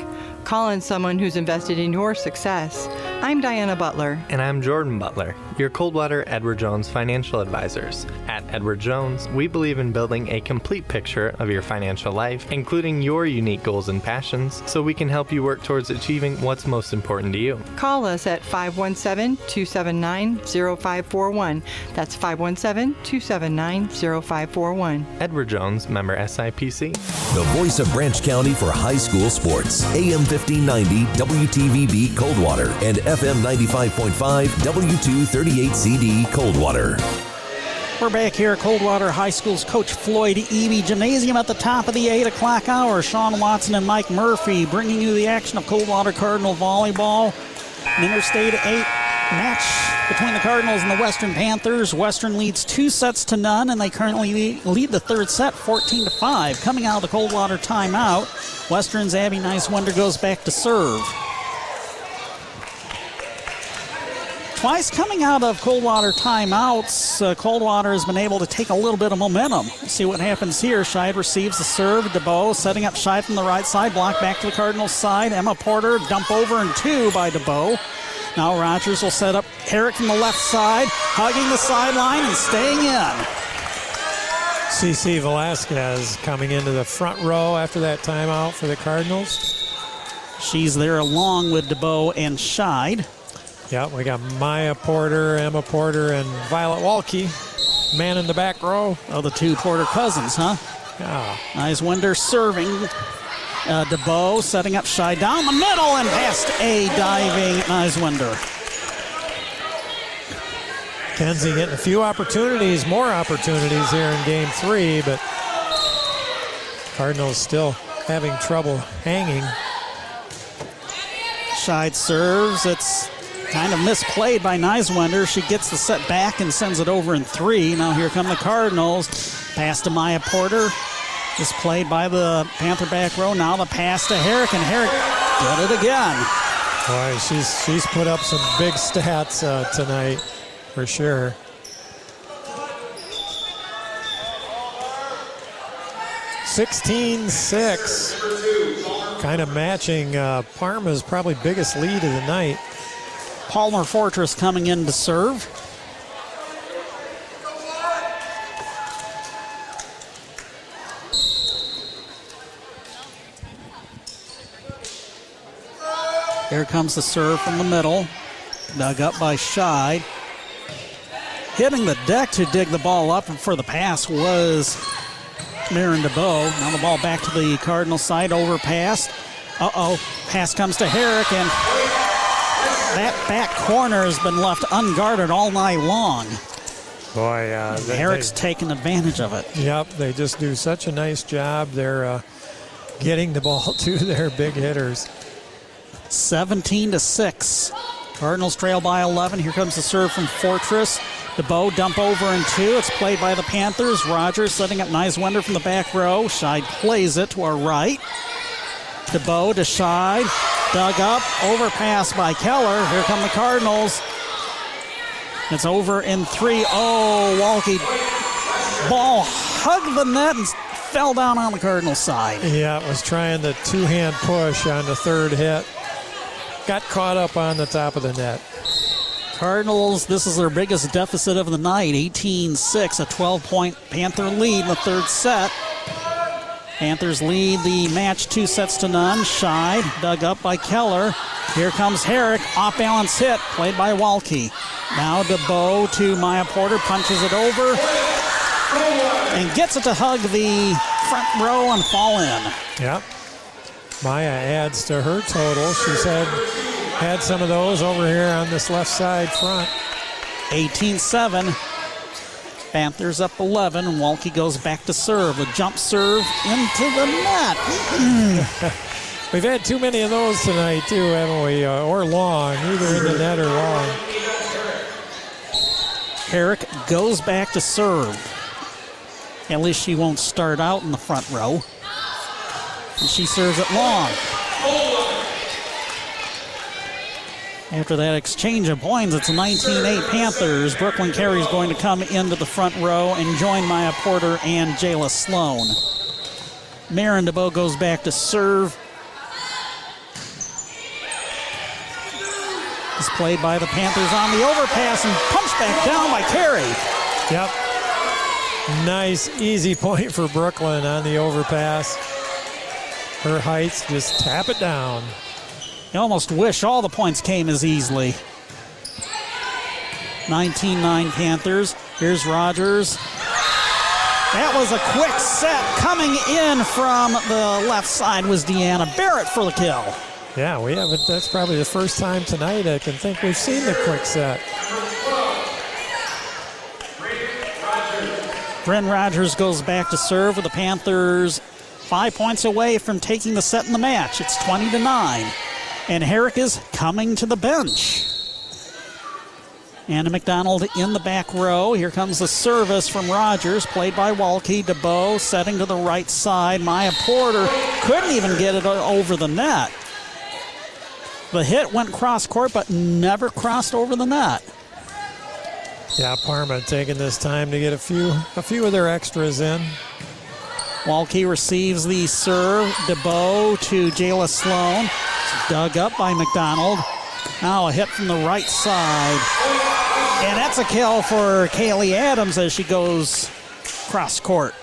Call in someone who's invested in your success. I'm Diana Butler. And I'm Jordan Butler, your Coldwater Edward Jones financial advisors. At Edward Jones, we believe in building a complete picture of your financial life, including your unique goals and passions, so we can help you work towards achieving what's most important to you. Call us at 517 279 0541. That's 517 279 0541. Edward Jones, member SIPC. The voice of Branch County for high school sports. AM 1590 WTVB Coldwater and FM 95.5 W238CD Coldwater. We're back here at Coldwater High School's Coach Floyd Eby Gymnasium at the top of the 8 o'clock hour. Sean Watson and Mike Murphy bringing you the action of Coldwater Cardinal Volleyball. An Interstate 8 match between the Cardinals and the Western Panthers. Western leads two sets to none, and they currently lead the third set 14 to 5. Coming out of the Coldwater timeout, Western's Abby Neiswender goes back to serve. Twice coming out of Coldwater timeouts, uh, Coldwater has been able to take a little bit of momentum. see what happens here. Scheid receives the serve. DeBow setting up Scheid from the right side. Block back to the Cardinals side. Emma Porter dump over and two by DeBow. Now Rogers will set up Herrick from the left side, hugging the sideline and staying in. CC Velasquez coming into the front row after that timeout for the Cardinals. She's there along with DeBow and Scheid. Yeah, we got Maya Porter, Emma Porter, and Violet Walke. Man in the back row. Oh, the two Porter cousins, huh? Yeah. Neiswender serving. Uh, DeBow setting up Scheid down the middle and past a diving Neiswender. Kenzie getting a few opportunities, more opportunities here in game three, but Cardinals still having trouble hanging. Scheid serves. It's kind of misplayed by Neiswender. She gets the set back and sends it over in three. Now here come the Cardinals. Pass to Maya Porter. Is played by the Panther back row. Now the pass to Herrick, and Herrick did it again. Boy, she's she's put up some big stats uh, tonight, for sure. Sixteen six, kind of matching uh, Parma's probably biggest lead of the night. Palmer Fortress coming in to serve. Here comes the serve from the middle. Dug up by Scheid. Hitting the deck to dig the ball up for the pass was Marin DeBow. Now the ball back to the Cardinal side, overpass. Uh oh. Pass comes to Herrick, and that back corner has been left unguarded all night long. Boy, uh, they, they, taken advantage of it. Yep, they just do such a nice job. They're uh, getting the ball to their big hitters. 17 to 6. Cardinals trail by 11. Here comes the serve from Fortress. DeBow dump over and two. It's played by the Panthers. Rogers setting up Neiswender from the back row. Scheid plays it to our right. DeBow to Scheid. Dug up. Overpass by Keller. Here come the Cardinals. It's over in three. Oh, Walke. Ball hugged the net and fell down on the Cardinal side. Yeah, it was trying the two hand push on the third hit. Got caught up on the top of the net. Cardinals, this is their biggest deficit of the night 18 6, a 12 point Panther lead in the third set. Panthers lead the match two sets to none. Scheid, dug up by Keller. Here comes Herrick, off balance hit, played by Walke. Now DeBow to Maya Porter, punches it over, and gets it to hug the front row and fall in. Yep. Maya adds to her total. She's had had some of those over here on this left side front. 18-7. Panthers up 11, and Walke goes back to serve. A jump serve into the net. We've had too many of those tonight, too, haven't we? Uh, or long, either in the net or long. Herrick goes back to serve. At least she won't start out in the front row. And she serves it long. After that exchange of points, it's 19-8 Panthers. Brooklyn Carey is going to come into the front row and join Maya Porter and Jayla Sloan. Marin DeBow goes back to serve. It's played by the Panthers on the overpass and punched back down by Carey. Yep. Nice, easy point for Brooklyn on the overpass. Her heights just tap it down. You almost wish all the points came as easily. 19-9 Panthers. Here's Rogers. That was a quick set. Coming in from the left side was Deanna Barrett for the kill. Yeah, we haven't. That's probably the first time tonight I can think we've seen the quick set. Bryn Rogers goes back to serve with the Panthers five points away from taking the set in the match. It's 20 to 9. And Herrick is coming to the bench. Anna McDonald in the back row. Here comes the service from Rogers, played by Walke. DeBow setting to the right side. Maya Porter couldn't even get it over the net. The hit went cross court, but never crossed over the net. Yeah, Parma taking this time to get a few a few of their extras in. Walke receives the serve. DeBow to Jayla Sloan. It's dug up by McDonald. Now a hit from the right side. And that's a kill for Kaylee Adams as she goes cross court.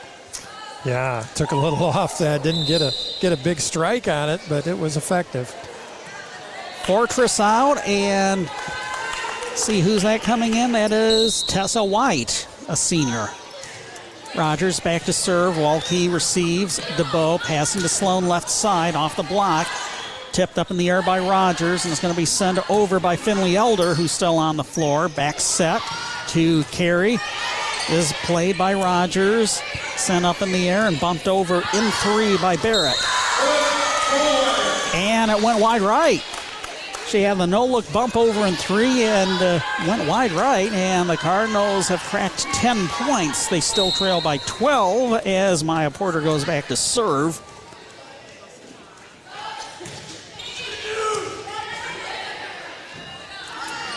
Yeah, took a little off that. Didn't get a get a big strike on it, but it was effective. Fortress out and see who's that coming in. That is Tessa White, a senior. Rogers back to serve. Walke receives. the DeBow passing to Sloan left side off the block. Tipped up in the air by Rogers, and it's going to be sent over by Finley Elder, who's still on the floor. Back set to Carey. Is played by Rogers. Sent up in the air and bumped over in three by Barrett. And it went wide right. She had the no look bump over in three and uh, went wide right. And the Cardinals have cracked 10 points. They still trail by 12 as Maya Porter goes back to serve.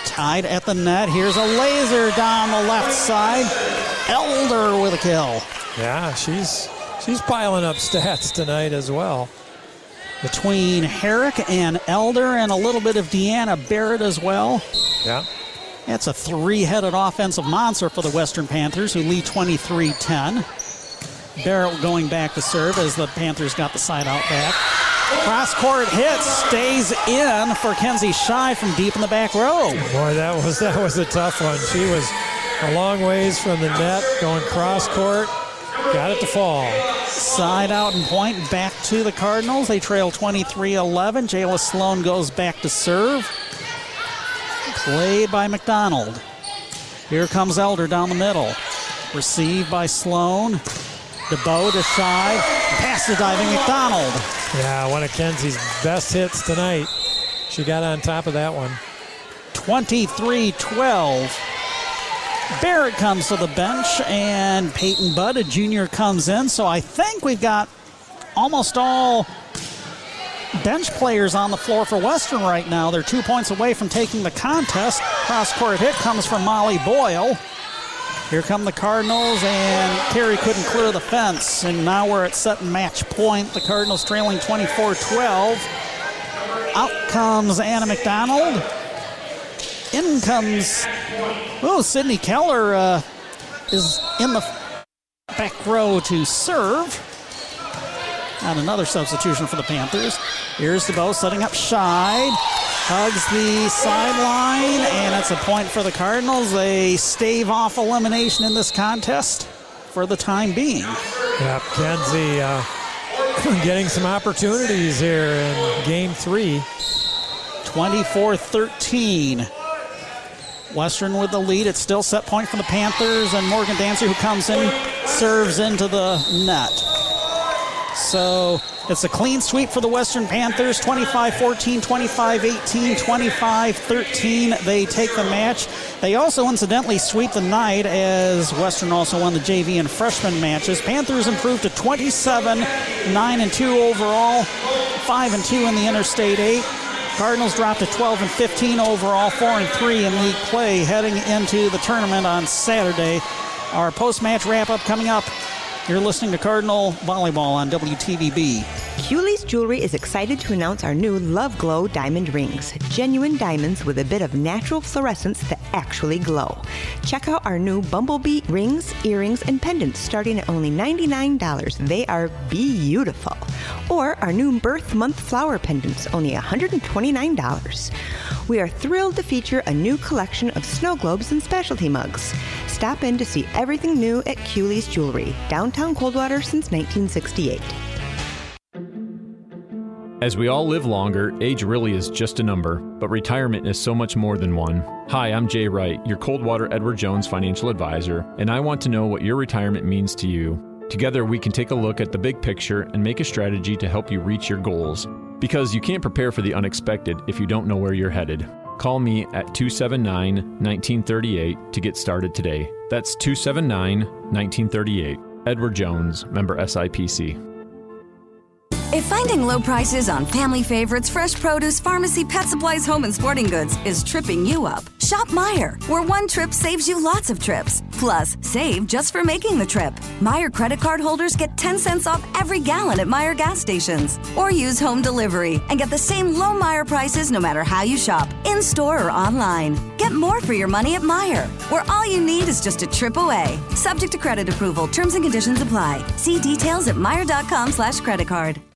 Tied at the net. Here's a laser down the left side. Elder with a kill. Yeah, she's she's piling up stats tonight as well between Herrick and Elder and a little bit of Deanna Barrett as well. Yeah. That's a three headed offensive monster for the Western Panthers, who lead 23 10. Barrett going back to serve as the Panthers got the side out back. Cross court hit stays in for Kenzie Scheid from deep in the back row. Boy, that was that was a tough one. She was a long ways from the net, going cross court, got it to fall. Side out and point back to the Cardinals. They trail 23 11. Jayla Sloan goes back to serve. Played by McDonald. Here comes Elder down the middle. Received by Sloan. DeBow to Scheid. Pass to diving McDonald. Yeah, one of Kenzie's best hits tonight. She got on top of that one. 23 12. Barrett comes to the bench, and Peyton Budd, a junior, comes in. So I think we've got almost all bench players on the floor for Western right now. They're two points away from taking the contest. Cross court hit comes from Molly Boyle. Here come the Cardinals, and Terry couldn't clear the fence. And now we're at set and match point. The Cardinals trailing 24 12. Out comes Anna McDonald. In comes, oh, Sydney Keller uh, is in the back row to serve. And another substitution for the Panthers. Here's DeBow setting up Scheid. Hugs the sideline, and it's a point for the Cardinals. They stave off elimination in this contest for the time being. Yep, Kenzie uh, getting some opportunities here in game three. 24 13. Western with the lead. It's still set point for the Panthers, and Morgan Dancer, who comes in, serves into the net. So it's a clean sweep for the Western Panthers 25 14, 25 18, 25 13. They take the match. They also incidentally sweep the night as Western also won the JV and freshman matches. Panthers improved to 27 9 and 2 overall, 5 and 2 in the Interstate 8. Cardinals dropped to 12 and 15 overall, 4 and 3 in league play heading into the tournament on Saturday. Our post match wrap up coming up. You're listening to Cardinal Volleyball on WTVB. Culey's Jewelry is excited to announce our new Love Glow diamond rings. Genuine diamonds with a bit of natural fluorescence that actually glow. Check out our new Bumblebee rings, earrings, and pendants starting at only $99. They are beautiful. Or our new birth month flower pendants, only $129. We are thrilled to feature a new collection of snow globes and specialty mugs. Stop in to see everything new at Culey's Jewelry, downtown Coldwater since 1968. As we all live longer, age really is just a number, but retirement is so much more than one. Hi, I'm Jay Wright, your Coldwater Edward Jones financial advisor, and I want to know what your retirement means to you. Together, we can take a look at the big picture and make a strategy to help you reach your goals. Because you can't prepare for the unexpected if you don't know where you're headed. Call me at 279 1938 to get started today. That's 279 1938. Edward Jones, member SIPC. If finding low prices on family favorites, fresh produce, pharmacy, pet supplies, home, and sporting goods is tripping you up, shop Meijer, where one trip saves you lots of trips. Plus, save just for making the trip. Meijer credit card holders get 10 cents off every gallon at Meijer gas stations. Or use home delivery and get the same low Meijer prices no matter how you shop, in store or online. Get more for your money at Meijer, where all you need is just a trip away. Subject to credit approval, terms and conditions apply. See details at Meijer.com slash credit card.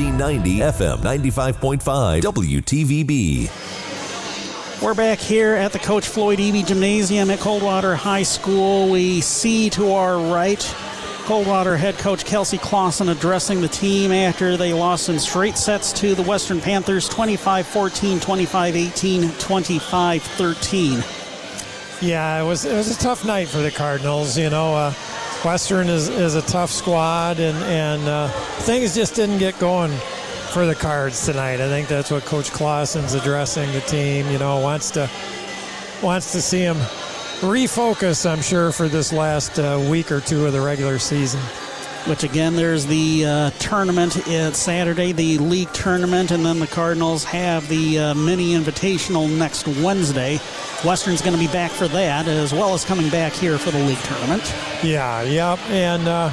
AM 1590, FM 95.5, WTVB. We're back here at the Coach Floyd Eby Gymnasium at Coldwater High School. We see to our right Coldwater head coach Kelsey Clausen addressing the team after they lost in straight sets to the Western Panthers 25 14, 25 18, 25 13. Yeah, it was it was a tough night for the Cardinals. You know, uh, Western is, is a tough squad, and and uh, things just didn't get going for the Cards tonight. I think that's what Coach Clausen's addressing the team. You know, wants to wants to see them refocus. I'm sure for this last uh, week or two of the regular season. Which again, there's the uh, tournament it's Saturday, the league tournament, and then the Cardinals have the uh, mini invitational next Wednesday. Western's going to be back for that, as well as coming back here for the league tournament. Yeah, yep, and uh,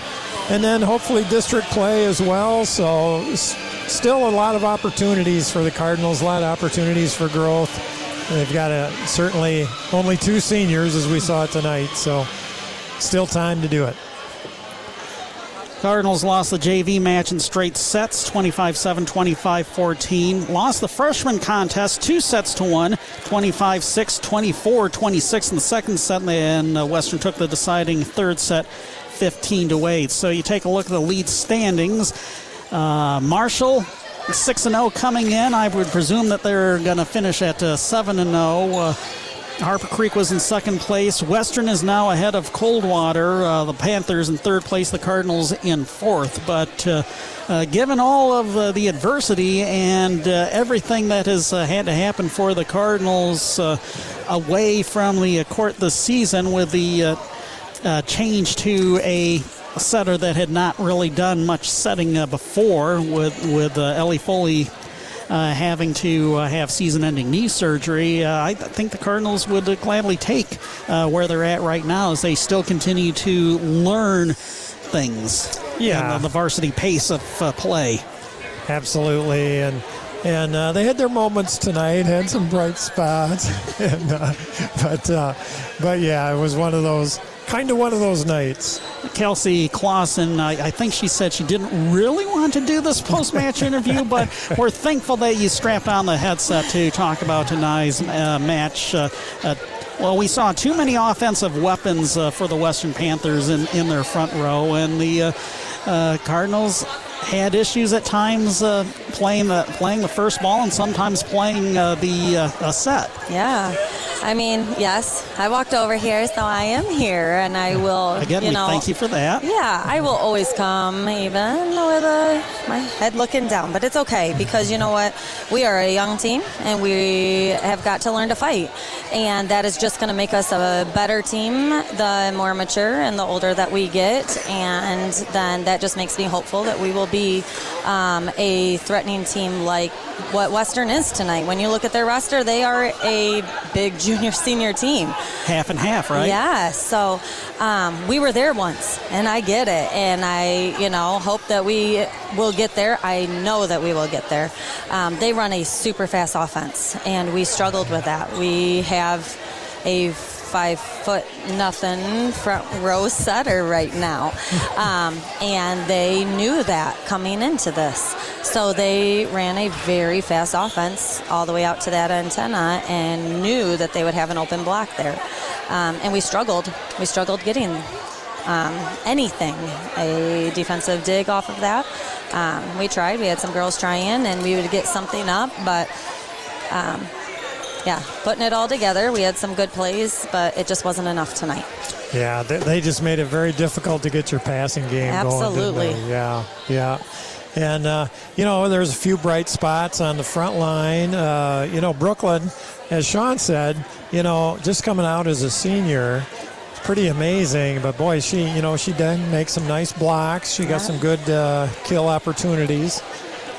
and then hopefully district play as well. So s- still a lot of opportunities for the Cardinals, a lot of opportunities for growth. They've got a, certainly only two seniors as we saw tonight, so still time to do it. Cardinals lost the JV match in straight sets 25 7, 25 14. Lost the freshman contest two sets to one 25 6, 24 26 in the second set. And uh, Western took the deciding third set 15 to 8. So you take a look at the lead standings. Uh, Marshall 6 0 coming in. I would presume that they're going to finish at uh, 7 0. Harper Creek was in second place. Western is now ahead of Coldwater. Uh, the Panthers in third place. The Cardinals in fourth. But uh, uh, given all of uh, the adversity and uh, everything that has uh, had to happen for the Cardinals away from the court this season, with the change to a setter that had not really done much setting before, with with Ellie Foley uh, having to uh, have season ending knee surgery, uh, I think the Cardinals would gladly take uh, where they're at right now as they still continue to learn things. Yeah. the, the varsity pace of uh, play. Absolutely. And and uh, they had their moments tonight, had some bright spots, and, uh, but uh, but yeah, it was one of those kind of one of those nights. Kelsey Clausen, I, I, think she said she didn't really want to do this post match interview, but we're thankful that you strapped on the headset to talk about tonight's uh, match. Uh, uh, well, we saw too many offensive weapons uh, for the Western Panthers in, in their front row, and the uh, uh, Cardinals had issues at times playing the playing the first ball and sometimes playing uh, the uh, set. Yeah, I mean, yes, I walked over here, so I am here, and I will. Again, you know, thank you for that. Yeah, I will always come, even with my head looking down, but it's okay because you know what, we are a young team, and we have got to learn to fight, and that is just going to make us a better team the more mature and the older that we get, and then that just makes me hopeful that we will be um, a team like what Western is tonight. When you look at their roster, they are a big junior senior team. Half and half, right? Yeah. So um, we were there once, and I get it, and I you know hope that we will get there. I know that we will get there. Um, they run a super fast offense, and we struggled with that. We have a five foot nothing front row setter right now. Um, and they knew that coming into this. So they ran a very fast offense all the way out to that antenna and knew that they would have an open block there. Um, and we struggled. We struggled getting um, anything, a defensive dig off of that. Um, we tried. We had some girls try in, and we would get something up, but um, yeah, putting it all together. We had some good plays, but it just wasn't enough tonight. Yeah, they, they just made it very difficult to get your passing game Absolutely. going. Absolutely. Yeah, yeah. And, uh, you know, there's a few bright spots on the front line. Uh, you know, Brooklyn, as Sean said, you know, just coming out as a senior, it's pretty amazing. But boy, she, you know, she did make some nice blocks. She got some good uh, kill opportunities.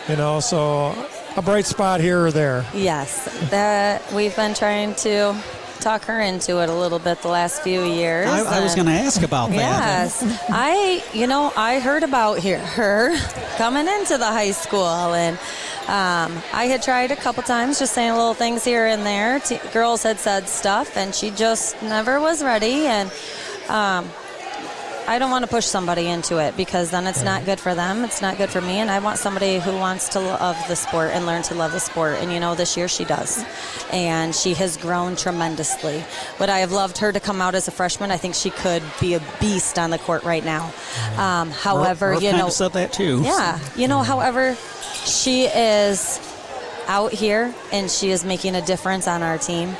You know, so a bright spot here or there. Yes, that we've been trying to talk her into it a little bit the last few years. I, I was going to ask about that. Yes, I you know I heard about here, her coming into the high school and. Um, I had tried a couple times, just saying little things here and there. T- girls had said stuff, and she just never was ready. And um, I don't want to push somebody into it because then it's not good for them. It's not good for me. And I want somebody who wants to love the sport and learn to love the sport. And you know, this year she does. And she has grown tremendously. Would I have loved her to come out as a freshman? I think she could be a beast on the court right now. Um, however, you know. said that too. Yeah. You know, however, she is out here and she is making a difference on our team.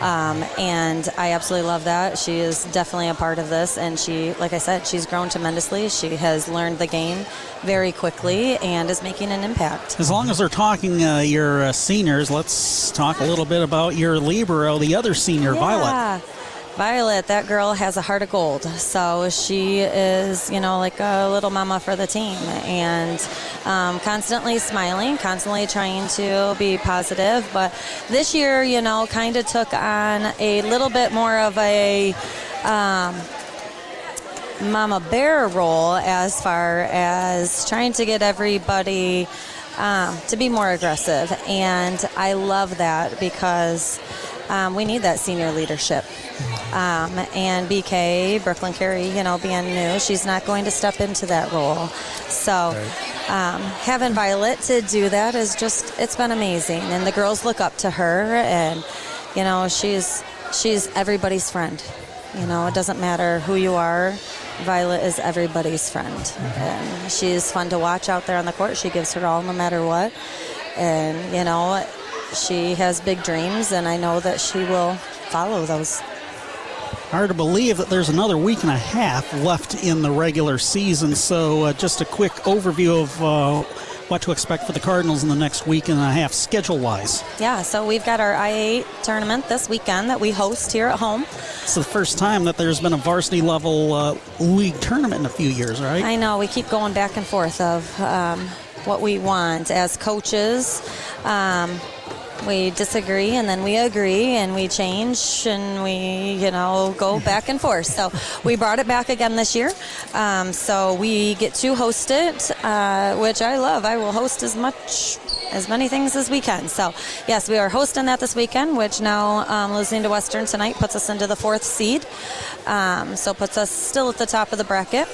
Um, and I absolutely love that. She is definitely a part of this, and she, like I said, she's grown tremendously. She has learned the game very quickly and is making an impact. As long as they're talking uh, your uh, seniors, let's talk a little bit about your libero, the other senior, yeah. Violet. Violet, that girl has a heart of gold. So she is, you know, like a little mama for the team and um, constantly smiling, constantly trying to be positive. But this year, you know, kind of took on a little bit more of a. Um, mama bear role as far as trying to get everybody um, to be more aggressive. And I love that because um, we need that senior leadership. Um, and BK, Brooklyn Carey, you know, being new, she's not going to step into that role. So um, having Violet to do that is just, it's been amazing. And the girls look up to her, and, you know, she's, she's everybody's friend. You know, it doesn't matter who you are. Violet is everybody's friend. Mm-hmm. And she's fun to watch out there on the court. She gives her all no matter what. And, you know, she has big dreams, and I know that she will follow those. Hard to believe that there's another week and a half left in the regular season. So, uh, just a quick overview of uh, what to expect for the Cardinals in the next week and a half, schedule wise. Yeah, so we've got our I8 tournament this weekend that we host here at home. It's the first time that there's been a varsity level uh, league tournament in a few years, right? I know we keep going back and forth of um, what we want as coaches. Um, we disagree and then we agree and we change and we you know go back and forth. So we brought it back again this year. Um, so we get to host it uh, which i love. I will host as much as many things as we can. So yes we are hosting that this weekend which now um, losing to western tonight puts us into the fourth seed. Um, so puts us still at the top of the bracket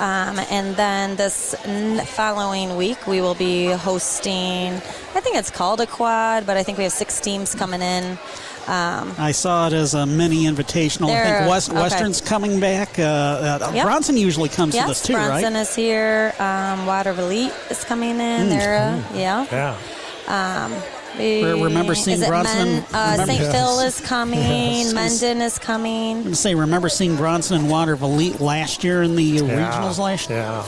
um, and then this n- following week, we will be hosting, I think it's called a quad, but I think we have six teams coming in. Um, I saw it as a mini invitational. I think West, okay. Western's coming back. Uh, uh, Yep. Bronson usually comes yes, to this too, Bronson right? is here. Um, Watervliet is coming in. Mm. They're, uh, yeah. Yeah. Um, we- remember seeing is it Bronson Men, uh, remember- St. Yes. Phil is coming. Yes. Mendon is coming. I'm gonna say, remember seeing Bronson and Watervliet last year in the regionals last year? Yeah.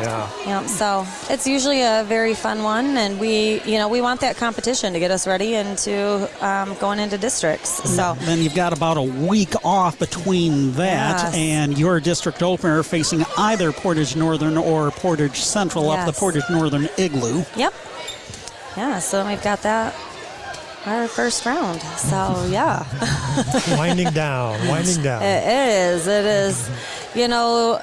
Yeah. Yep. So it's usually a very fun one, and we, you know, we want that competition to get us ready into um, going into districts. So Then you've got about a week off between that Yes. and your district opener facing either Portage Northern or Portage Central up the Portage Northern Igloo. Yep. Yeah, so we've got that our first round. So yeah. winding down, winding down. It is. It is. You know,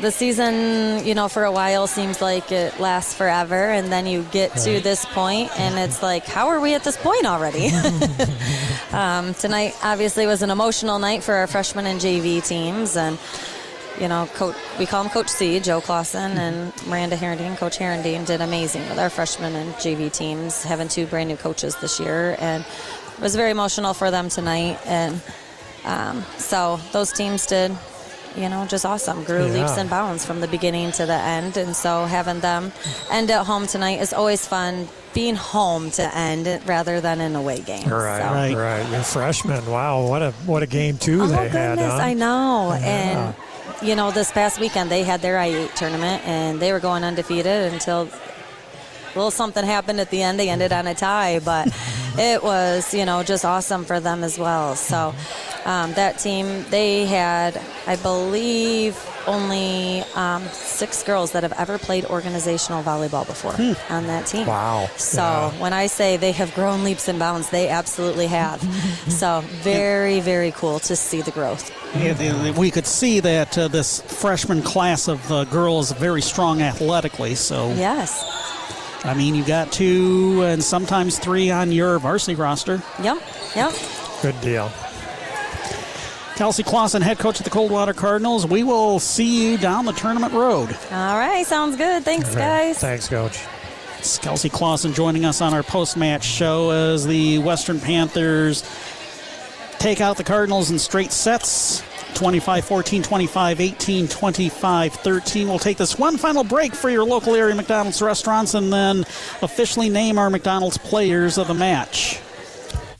the season, you know, for a while seems like it lasts forever, and then you get to this point, and it's like, how are we at this point already? um, tonight, obviously, was an emotional night for our freshman and JV teams, and you know, coach, we call him Coach C, Joe Clausen, and Miranda Herendine. Coach Herendine did amazing with our freshman and JV teams, having two brand new coaches this year, and it was very emotional for them tonight. And um, so those teams did, you know, just awesome. Grew Yeah. leaps and bounds from the beginning to the end, and so having them end at home tonight is always fun. Being home to end rather than an away game. Right, So- right, right. Your freshmen, wow, what a what a game two Oh they had. goodness, huh? I know. Yeah. And you know, this past weekend they had their I8 tournament and they were going undefeated until a little something happened at the end. They ended on a tie, but it was you know just awesome for them as well. So um, that team they had, I believe, only um, six girls that have ever played organizational volleyball before on that team. Wow. So Yeah. when I say they have grown leaps and bounds, they absolutely have. so very, very cool to see the growth. Yeah, the- the- we could see that uh, this freshman class of uh, girls very strong athletically. So Yes. I mean, you got two and sometimes three on your varsity roster. Yep. Yep. Good deal. Kelsey Clausen, head coach of the Coldwater Cardinals. We will see you down the tournament road. All right. Sounds good. Thanks, guys. Thanks, Coach. It's Kelsey Clausen joining us on our post-match show as the Western Panthers take out the Cardinals in straight sets. 25-14, 25-18, 25-13. We'll take this one final break for your local area McDonald's restaurants and then officially name our McDonald's players of the match.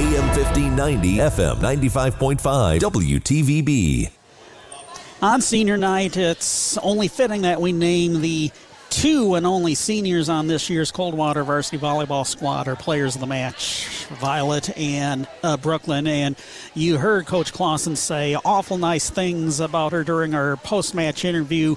AM 1590, FM 95.5, WTVB. On senior night, it's only fitting that we name the two and only seniors on this year's Coldwater Varsity Volleyball squad are players of the match, Violet and uh, Brooklyn. And you heard Coach Clausen say awful nice things about her during our post-match interview.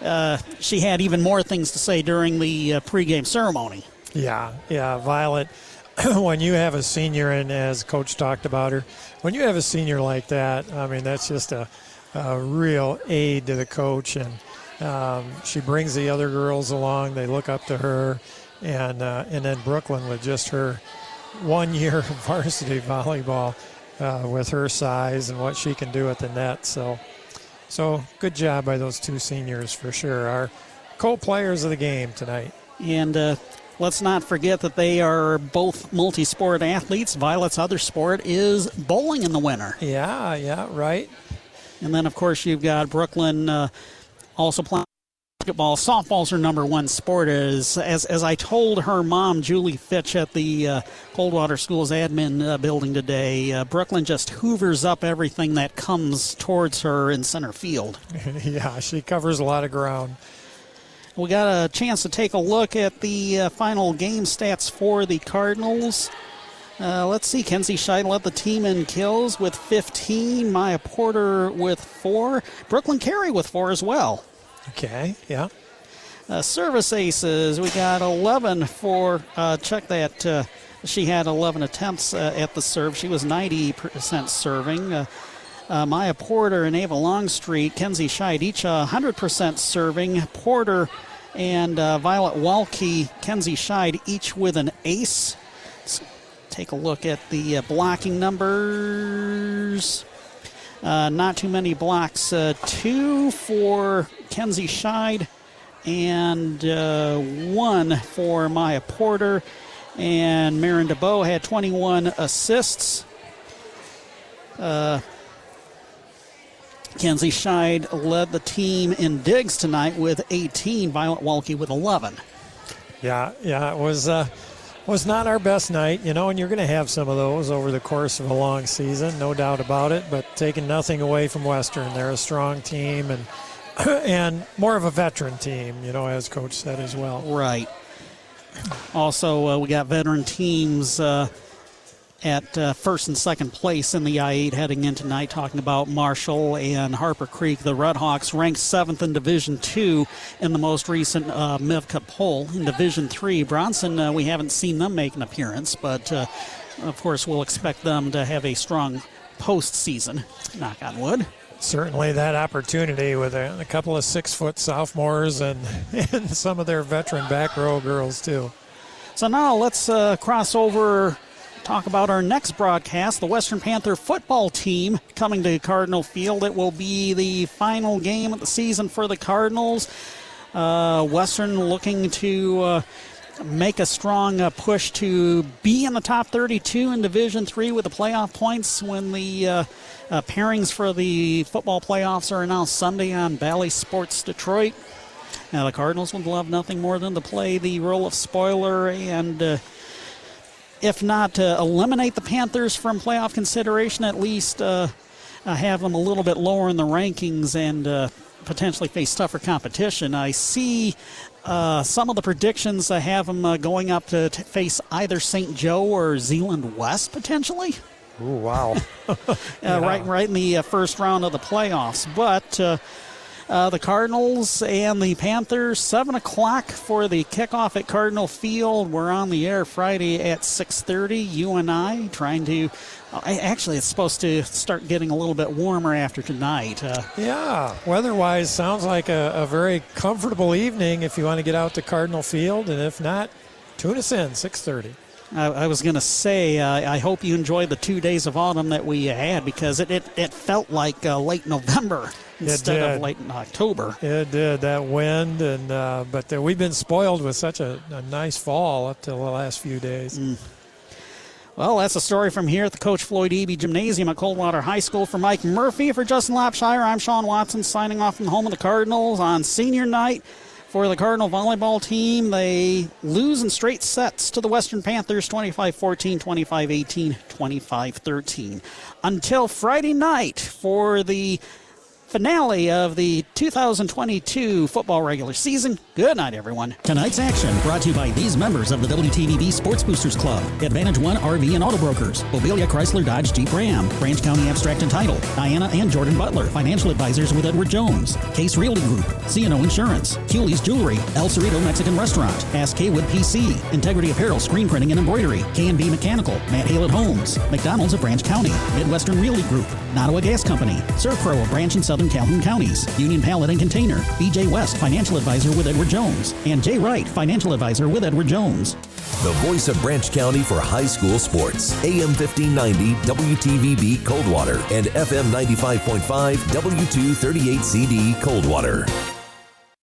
Uh, she had even more things to say during the uh, pregame ceremony. Yeah, yeah, Violet. when you have a senior, and as Coach talked about her, when you have a senior like that, I mean, that's just a, a real aid to the coach, and um, she brings the other girls along. They look up to her, and uh, and then Brooklyn with just her one year of varsity volleyball uh, with her size and what she can do at the net. So, so good job by those two seniors for sure. Our co-players of the game tonight. And uh, let's not forget that they are both multi-sport athletes. Violet's other sport is bowling in the winter. Yeah, yeah, right. And then, of course, you've got Brooklyn uh, also playing basketball. Softball's her number one sport. As as, as I told her mom, Julie Fitch, at the uh, Coldwater Schools admin uh, building today, uh, Brooklyn just hoovers up everything that comes towards her in center field. yeah, she covers a lot of ground. We got a chance to take a look at the uh, final game stats for the Cardinals. Uh, let's see. Kenzie Scheid led the team in kills with 15. Maya Porter with four. Brooklyn Carey with four as well. Okay, yeah. Uh, service aces, we got 11 for, uh, check that, uh, she had 11 attempts uh, at the serve. She was 90% serving. Uh, uh, Maya Porter and Ava Longstreet, Kenzie Scheid, each 100% serving. Porter and Violet Walke, Kenzie Scheid, each with an ace. Let's take a look at the blocking numbers. Uh, not too many blocks. Uh, two for Kenzie Scheid and uh, one for Maya Porter. And Marin DeBow had 21 assists. Kenzie Scheid led the team in digs tonight with 18. Violet Walke with 11. Yeah, yeah, it was uh, was not our best night, you know, and you're going to have some of those over the course of a long season, no doubt about it. But taking nothing away from Western, they're a strong team and and more of a veteran team, you know, as coach said as well. Right. Also, uh, we got veteran teams. Uh, at uh, first and second place in the I-8 heading in tonight, talking about Marshall and Harper Creek. The Redhawks ranked seventh in Division Two in the most recent uh, MIVCA poll. In Division Three, Bronson, uh, we haven't seen them make an appearance, but uh, of course we'll expect them to have a strong postseason. Knock on wood. Certainly, that opportunity with a, a couple of six-foot sophomores and, and some of their veteran back row girls too. So now let's uh, cross over talk about our next broadcast. The Western Panther football team coming to Cardinal Field. It will be the final game of the season for the Cardinals. Uh, Western looking to. Uh, make a strong uh, push to be in the top 32 in Division Three with the playoff points when the uh, uh, pairings for the football playoffs are announced Sunday on Bally Sports Detroit. Now the Cardinals would love nothing more than to play the role of spoiler and uh, if not to eliminate the Panthers from playoff consideration, at least uh, uh, have them a little bit lower in the rankings and uh, potentially face tougher competition. I see uh, some of the predictions I have them uh, going up to, to, face either St. Joe or Zeeland West potentially. Oh wow! yeah. Right, right in the first round of the playoffs, but uh, the Cardinals and the Panthers. Seven o'clock for the kickoff at Cardinal Field. We're on the air Friday at 6:30. You and I trying to. Actually, it's supposed to start getting a little bit warmer after tonight. Uh, yeah, weather-wise, sounds like a, a very comfortable evening if you want to get out to Cardinal Field, and if not, tune us in 6:30. I, I was going to say, uh, I hope you enjoyed the two days of autumn that we had because it, it, it felt like uh, late November instead of late in October. It did that wind, and uh, but uh, we've been spoiled with such a, a, nice fall up to the last few days. Mm. Well, that's a story from here at the Coach Floyd Eby Gymnasium at Coldwater High School. For Mike Murphy, for Justin Lapshire, I'm Sean Watson signing off from the home of the Cardinals on senior night for the Cardinal volleyball team. They lose in straight sets to the Western Panthers 25 14, 25 18, 25 13. Until Friday night for the finale of the 2022 football regular season. Good night, everyone. Tonight's action brought to you by these members of the WTVB Sports Boosters Club Advantage One RV and Auto Brokers, Mobilia Chrysler Dodge Jeep Ram, Branch County Abstract and Title, Diana and Jordan Butler, Financial Advisors with Edward Jones, Case Realty Group, CNO Insurance, Cooley's Jewelry, El Cerrito Mexican Restaurant, Hass Kaywood PC, Integrity Apparel Screen Printing and Embroidery, K&B Mechanical, Matt Hillett Homes, McDonald's of Branch County, Midwestern Realty Group, Nottawa Gas Company, Servpro of Branch and Southern Calhoun Counties, Union Pallet and Container, BJ West, Financial Advisor with Edward Jones, and Jay Wright, Financial Advisor with Edward Jones. The voice of Branch County for high school sports, AM 1590 WTVB Coldwater and FM 95.5 W238CD Coldwater.